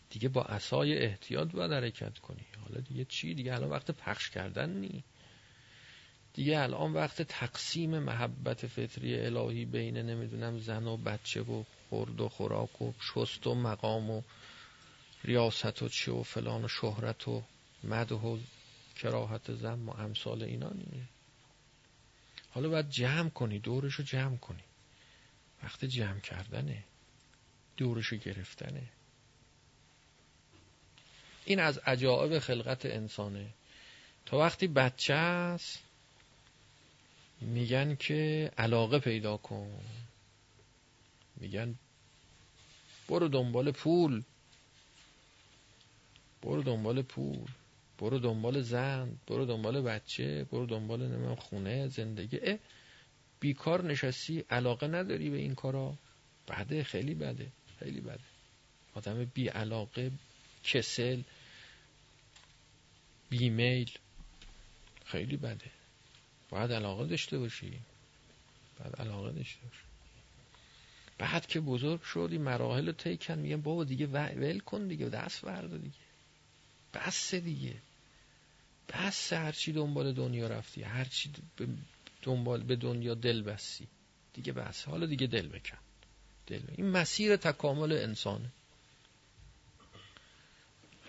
دیگه با عصای احتیاط باید حرکت کنی. حالا دیگه چی؟ دیگه الان وقت پخش کردن نی. دیگه الان وقت تقسیم محبت فطری الهی بین نمی‌دونم زن و بچه و خورد و خوراک و شست و مقام و ریاست و چی و فلان و شهرت و مده و کراهت زن و امثال اینا نیه. حالا باید جمع کنی دورشو جمع کنی. وقت جمع کردنه دورشو گرفتنه. این از عجائب خلقت انسانه. تا وقتی بچه است میگن که علاقه پیدا کن. میگن برو دنبال پول. برو دنبال پول. برو دنبال زن. برو دنبال بچه. برو دنبال نمیم خونه زندگی. اه بیکار نشستی علاقه نداری به این کارا. بده خیلی بده خیلی بده. آدم بی علاقه کسل بیمیل خیلی بده. باید علاقه داشته باشی. باید علاقه داشته باشی. بعد که بزرگ شدی مراحل رو طی کن میگن بابا دیگه ول کن دیگه دست ورده دیگه. بس دیگه. بس هرچی دنبال دنیا رفتی هرچی دنبال به دنیا دل بستی. دیگه بس. حالا دیگه دل بکن. دل بکن. این مسیر تکامل انسانه.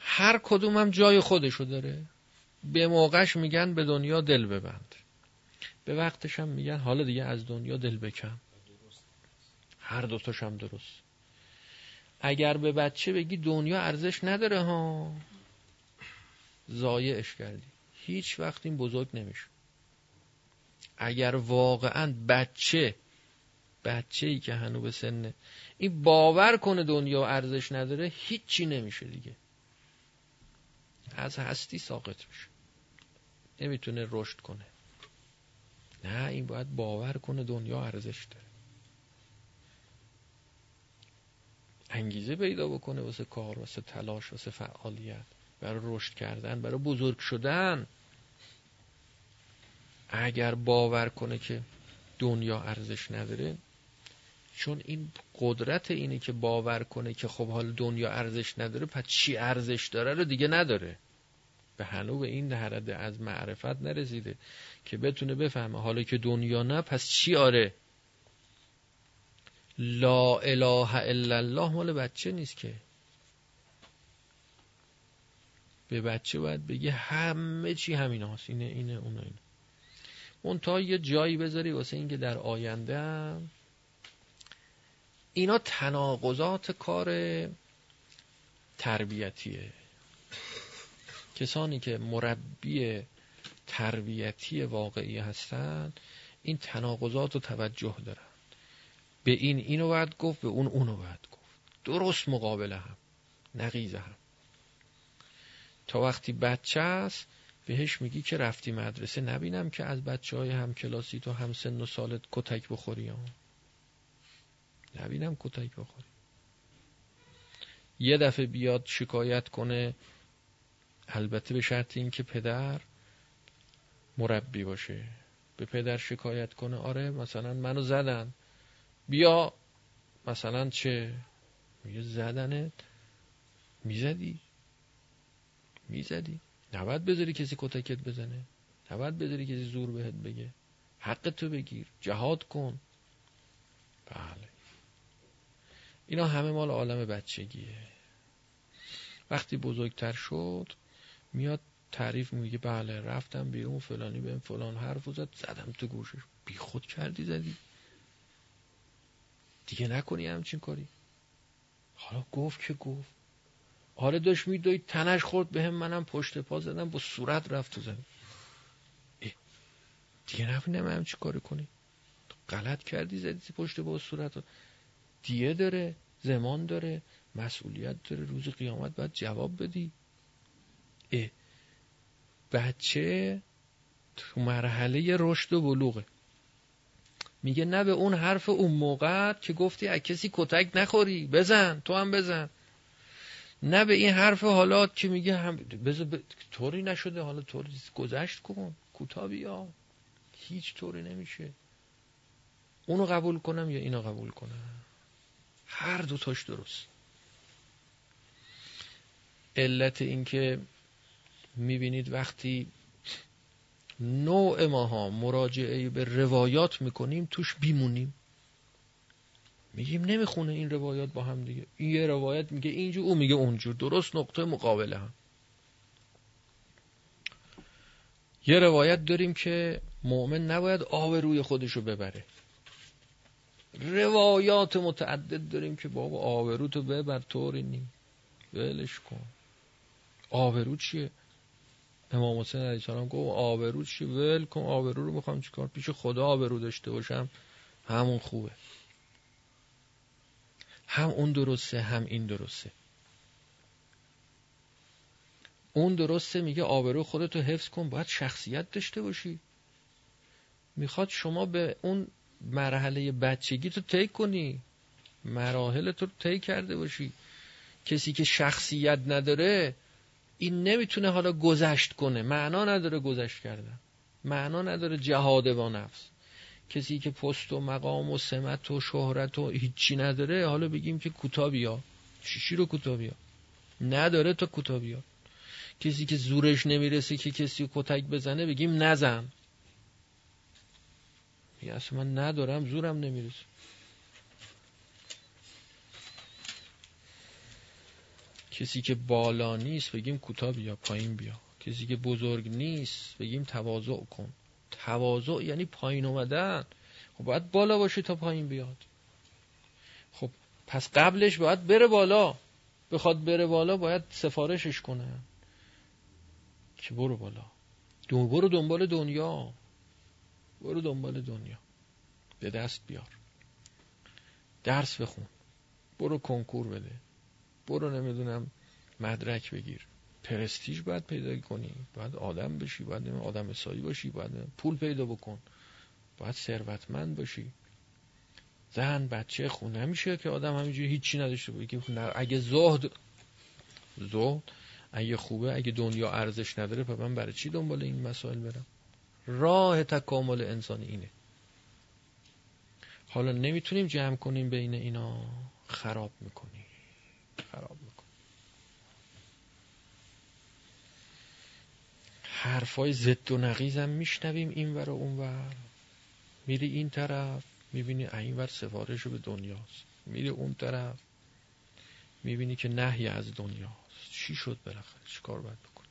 هر کدوم هم جای خودشو داره. به موقعش میگن به دنیا دل ببند. به وقتش هم میگن حالا دیگه از دنیا دل بکن. هر دوتاش هم درست. اگر به بچه بگی دنیا ارزش نداره ها. زایعش کردی. هیچ وقت این بزرگ نمیشه. اگر واقعا بچه بچه ای که هنو به سنه این باور کنه دنیا ارزش نداره هیچی نمیشه دیگه. از هستی ساقط میشه. نمی‌تونه رشد کنه. نه این باید باور کنه دنیا ارزش داره. انگیزه پیدا بکنه واسه کار واسه تلاش واسه فعالیت برای رشد کردن برای بزرگ شدن. اگر باور کنه که دنیا ارزش نداره چون این قدرت اینه که باور کنه که خب حال دنیا ارزش نداره پس چی ارزش داره رو دیگه نداره. به هنو به این حرده از معرفت نرسیده که بتونه بفهمه حالا که دنیا نه پس چی آره؟ لا اله الا الله مال بچه نیست که. به بچه باید بگی همه چی همین هاست. اینه اینه اونه اینه. اون تا یه جایی بذاری واسه اینکه در آینده هم اینا تناقضات کار تربیتیه. کسانی که مربی تربیتی واقعی هستند این تناقضات رو توجه دارن. به این اینو باید گفت به اون اونو باید گفت. درست مقابل هم نقیز هم. تا وقتی بچه است بهش میگی که رفتی مدرسه نبینم که از بچه های هم کلاسی تو هم سن و سالت کتک بخوری هم. نبینم کتک بخوری. یه دفعه بیاد شکایت کنه البته به شرط این که پدر مربی باشه. به پدر شکایت کنه آره مثلا منو زدن. بیا مثلا چه؟ میگه زدنت. می‌زدی؟ می‌زدی. نباید بذاری کسی کتکت بزنه. نباید بذاری کسی زور بهت بگه. حق تو بگیر. جهاد کن. بله. اینا همه مال عالم بچگیه. وقتی بزرگتر شد میاد تعریف میگه بله رفتم بیرون فلانی به فلان حرف زد زدم تو گوشش. بی خود کردی زدی. دیگه نکنی همچین کاری. حالا گفت که گفت. حالا داشت میدوید تنش خورد به هم منم پشت پا زدم با صورت رفت تو زمین. دیگه هم چی کاری کنی؟ غلط کردی زدی پشت با صورت دیه داره زمان داره مسئولیت داره. روز قیامت باید جواب بدی. اه بچه تو مرحله رشد و بلوغه. میگه نه به اون حرف اون موقع که گفتی از کسی کتک نخوری بزن تو هم بزن. نه به این حرف حالات که میگه هم بزن ب... طوری نشده حالا طوری گذشت کن کوتاه بیا. هیچ طوری نمیشه. اونو قبول کنم یا اینو قبول کنم؟ هر دوتاش درست. علت اینکه می‌بینید وقتی نوع ماها مراجعه به روایات می‌کنیم توش بیمونیم. میگیم نمی‌خونه این روایات با هم دیگه. این یه روایت میگه اینجور او میگه اونجور. درست نقطه مقابله هم. یه روایت داریم که مؤمن نباید آب روی خودشو ببره. روایات متعدد داریم که بابا آبرو تو ببر طوری نی. ولش کن. آبرو چیه؟ امام حسین علیه السلام گفت آبرو چیه ول کن آبرو رو می‌خوام چیکار پیش خدا آبرو داشته باشم. همون خوبه. هم اون درسته هم این درسته. اون درسته میگه آبرو خودتو حفظ کن باید شخصیت داشته باشی. می‌خواد شما به اون مرحله بچگی تو طی کنی. مراحل تو طی کرده باشی. کسی که شخصیت نداره این نمی‌تونه حالا گذشت کنه. معنا نداره گذشت کردن. معنا نداره جهاد با نفس. کسی که پست و مقام و سمت و شهرت و هیچی نداره حالا بگیم که کوتا بیا چیشی رو کوتا بیا نداره تا کوتا بیا کسی که زورش نمی‌رسه که کسی کتک بزنه بگیم نزن. اصلا من ندارم زورم نمی‌رسه. کسی که بالا نیست بگیم کوتاه بیا پایین بیا. کسی که بزرگ نیست بگیم تواضع کن. تواضع یعنی پایین اومدن. خب باید بالا باشه تا پایین بیاد. خب پس قبلش باید بره بالا. بخواد بره بالا باید سفارشش کنه. که برو بالا. دو برو دنبال دنیا. برو دنبال دنیا. به دست بیار. درس بخون. برو کنکور بده. برو نمی‌دونم مدرک بگیر. پرستیج باید پیدا کنی. باید آدم بشی باید آدم سایی باشی باید پول پیدا بکن. باید ثروتمند باشی. زن بچه خون. نمیشه که آدم همینجوری هیچی نداشته باشه. اگه زهد زهد اگه خوبه اگه دنیا ارزش نداره پس من برای چی دنبال این مسائل برم؟ راه تکامل انسانی اینه. حالا نمی‌تونیم جمع کنیم بین اینا. خراب می‌کنیم. خراب می‌کنیم حرفای زد و نقیز هم میشنویم این ور و اون ور. میری این طرف می‌بینی این ور سفارش به دنیاست. میری اون طرف می‌بینی که نهی از دنیاست. چی شد بالاخره؟ چیکار باید بکن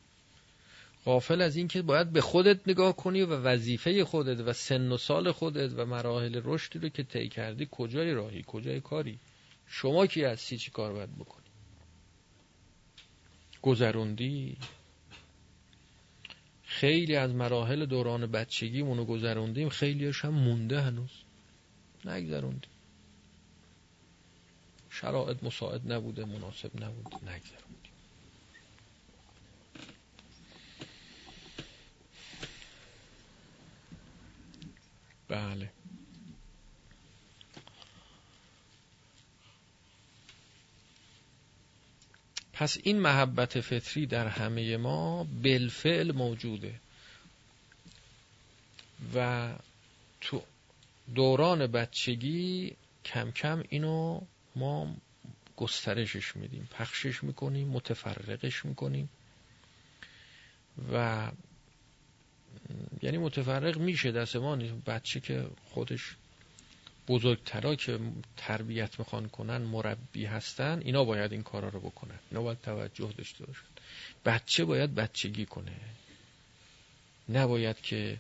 غافل از اینکه باید به خودت نگاه کنی و وظیفه خودت و سن و سال خودت و مراحل رشدی رو که طی کردی کجای راهی؟ کجای کاری؟ شما کی هستی؟ چی کار باید بکنی؟ گذروندی؟ خیلی از مراحل دوران بچگیمون رو گذروندیم خیلیش هم مونده هنوز. نگذروندیم. شرایط مساعد نبوده مناسب نبوده. نگذروندیم. بله. پس این محبت فطری در همه ما بالفعل موجوده. و تو دوران بچگی کم کم اینو ما گسترشش میدیم پخشش می‌کنیم متفرقش می‌کنیم. و یعنی متفرق میشه دست ما نیست. بچه که خودش بزرگترا که تربیت می‌خوان کنن مربی هستن اینا باید این کارا رو بکنن. اینا باید توجه داشته باشن. بچه باید بچگی کنه. نباید که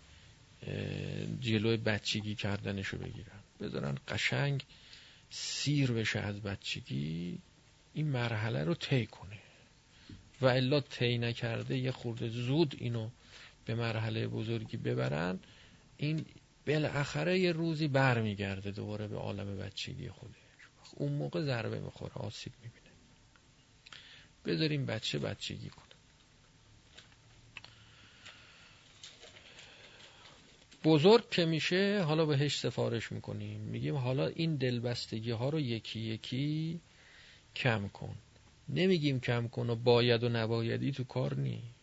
جلوی بچگی کردنشو بگیرن. بذارن قشنگ سیر بشه از بچگی این مرحله رو طی کنه. و الا طی نکرده یه خورده زود اینو به مرحله بزرگی ببرن. این بالاخره یه روزی برمیگرده دوباره به عالم بچگی خودش اون موقع ضربه می‌خوره آسیب می‌بینه. بذاریم بچه بچگی کنه. بزرگ که میشه حالا بهش سفارش می‌کنیم. میگیم حالا این دلبستگی ها رو یکی یکی کم کن. نمیگیم کم کن و باید و نبایدی تو کار نیست.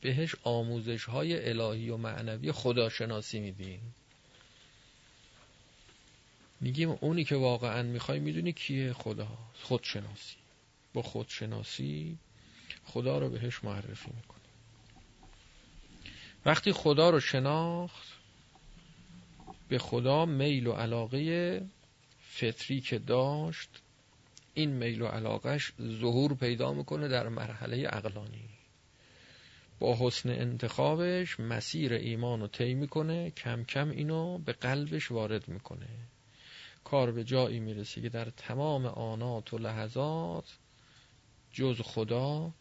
بهش آموزش های الهی و معنوی خداشناسی میدیم میگیم اونی که واقعا می‌خوای می‌دونی کیه؟ خدا. خودشناسی. با خودشناسی خدا رو بهش معرفی می‌کنی. وقتی خدا رو شناخت به خدا میل و علاقه فطری که داشت این میل و علاقش ظهور پیدا می‌کنه در مرحله اقلانی با حسن انتخابش مسیر ایمان رو طی می‌کنه کم کم اینو به قلبش وارد می‌کنه. کار به جایی می‌رسه که در تمام آنات و لحظات جز خدا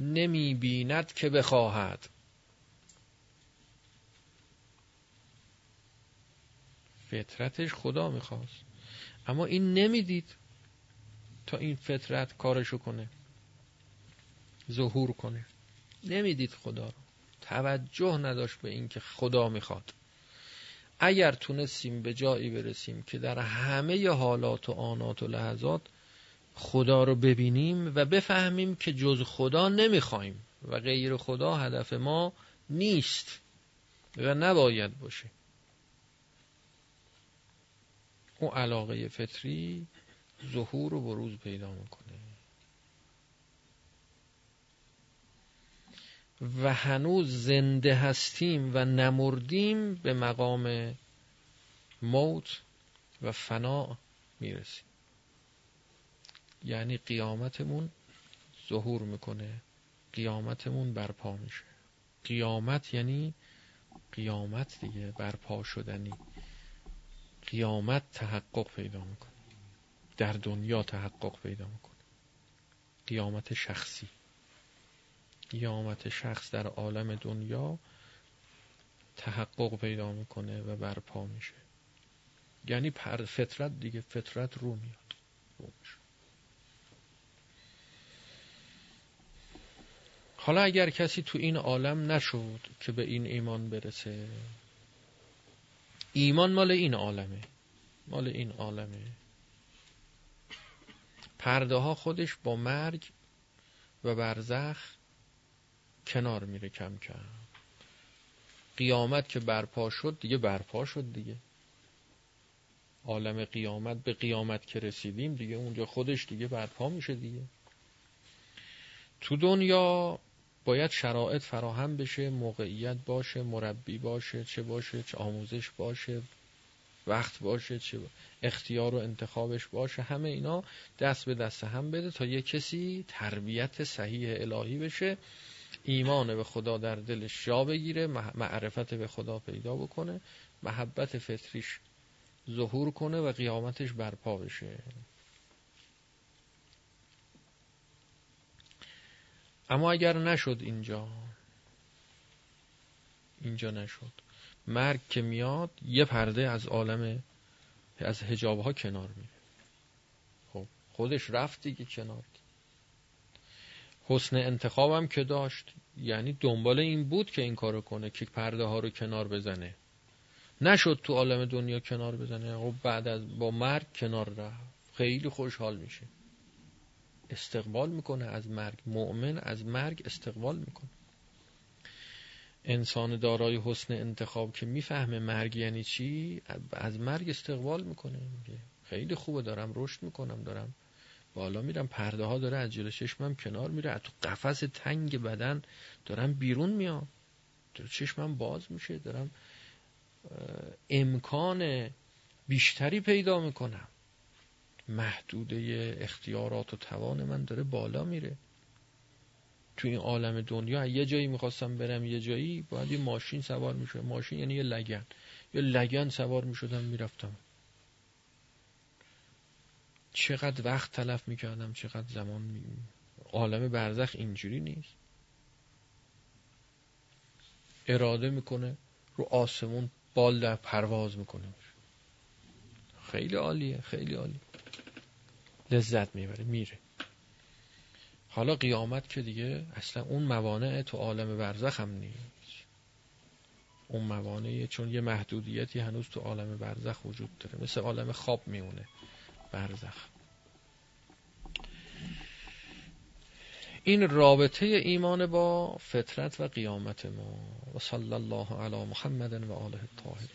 نمی‌بیند که بخواهد. فطرتش خدا می‌خواست. اما این نمی‌دید تا این فطرت کارشو کنه ظهور کنه. نمی‌دید خدا رو. توجه نداشت به اینکه خدا می‌خواد. اگر تونستیم به جایی برسیم که در همه حالات و آنات و لحظات خدا رو ببینیم و بفهمیم که جز خدا نمی‌خوایم و غیر خدا هدف ما نیست و نباید باشه. اون علاقه فطری ظهور و بروز پیدا می‌کنه. و هنوز زنده هستیم و نمردیم به مقام موت و فنا می‌رسیم. یعنی قیامتمون ظهور می‌کنه. قیامتمون برپا میشه. قیامت یعنی قیامت دیگه برپا شدنی. قیامت تحقق پیدا می‌کنه. در دنیا تحقق پیدا می‌کنه. قیامت شخصی. قیامت شخص در عالم دنیا تحقق پیدا می‌کنه و برپا میشه. یعنی پر فطرت دیگه فطرت رو میاد. رو میشه. حالا اگر کسی تو این عالم نشد که به این ایمان برسه ایمان مال این عالمه. مال این عالمه. پرده ها خودش با مرگ و برزخ کنار میره کم کم. قیامت که برپا شد دیگه برپا شد دیگه. عالم قیامت به قیامت که رسیدیم دیگه اونجا خودش دیگه برپا میشه دیگه. تو دنیا باید شرایط فراهم بشه موقعیت باشه مربی باشه چه باشه چه آموزش باشه وقت باشه چه اختیار و انتخابش باشه همه اینا دست به دست هم بده تا یه کسی تربیت صحیح الهی بشه. ایمان به خدا در دلش جا بگیره معرفت به خدا پیدا بکنه محبت فطریش ظهور کنه و قیامتش برپا بشه. اما اگر نشد اینجا اینجا نشد. مرگ که میاد یه پرده از عالم از هجاب ها کنار میره. خب خودش رفت دیگه کنار. حسن انتخابم که داشت یعنی دنبال این بود که این کارو کنه که پرده ها رو کنار بزنه. نشد تو عالم دنیا کنار بزنه. خب بعد از با مرگ کنار رفت. خیلی خوشحال میشه. استقبال می‌کنه از مرگ. مؤمن از مرگ استقبال می‌کنه. انسان دارای حسن انتخاب که می‌فهمه مرگ یعنی چی از مرگ استقبال می‌کنه. خیلی خوبه دارم رشد می‌کنم دارم بالا میرم پرده ها داره از جلو چشمم کنار میره از تو قفس تنگ بدن دارم بیرون میام. داره چشمم باز میشه دارم امکان بیشتری پیدا می‌کنم. محدوده اختیارات و توان من داره بالا میره. تو این عالم دنیا یه جایی می‌خواستم برم یه جایی باید یه ماشین سوار میشه ماشین یعنی یه لگن. یه لگن سوار می‌شدم می‌رفتم. چقدر وقت تلف می‌کردم چقدر زمان. عالم برزخ اینجوری نیست. اراده می‌کنه رو آسمون بال در پرواز می‌کنه. خیلی عالیه خیلی عالی لذت می‌بره میره. حالا قیامت که دیگه اصلا اون موانع تو عالم برزخ هم نیست. اون موانعی چون یه محدودیتی هنوز تو عالم برزخ وجود داره. مثل عالم خواب میمونه. برزخ. این رابطه ایمان با فطرت و قیامت ما. و صلی الله علی محمد و آله الطاهرین.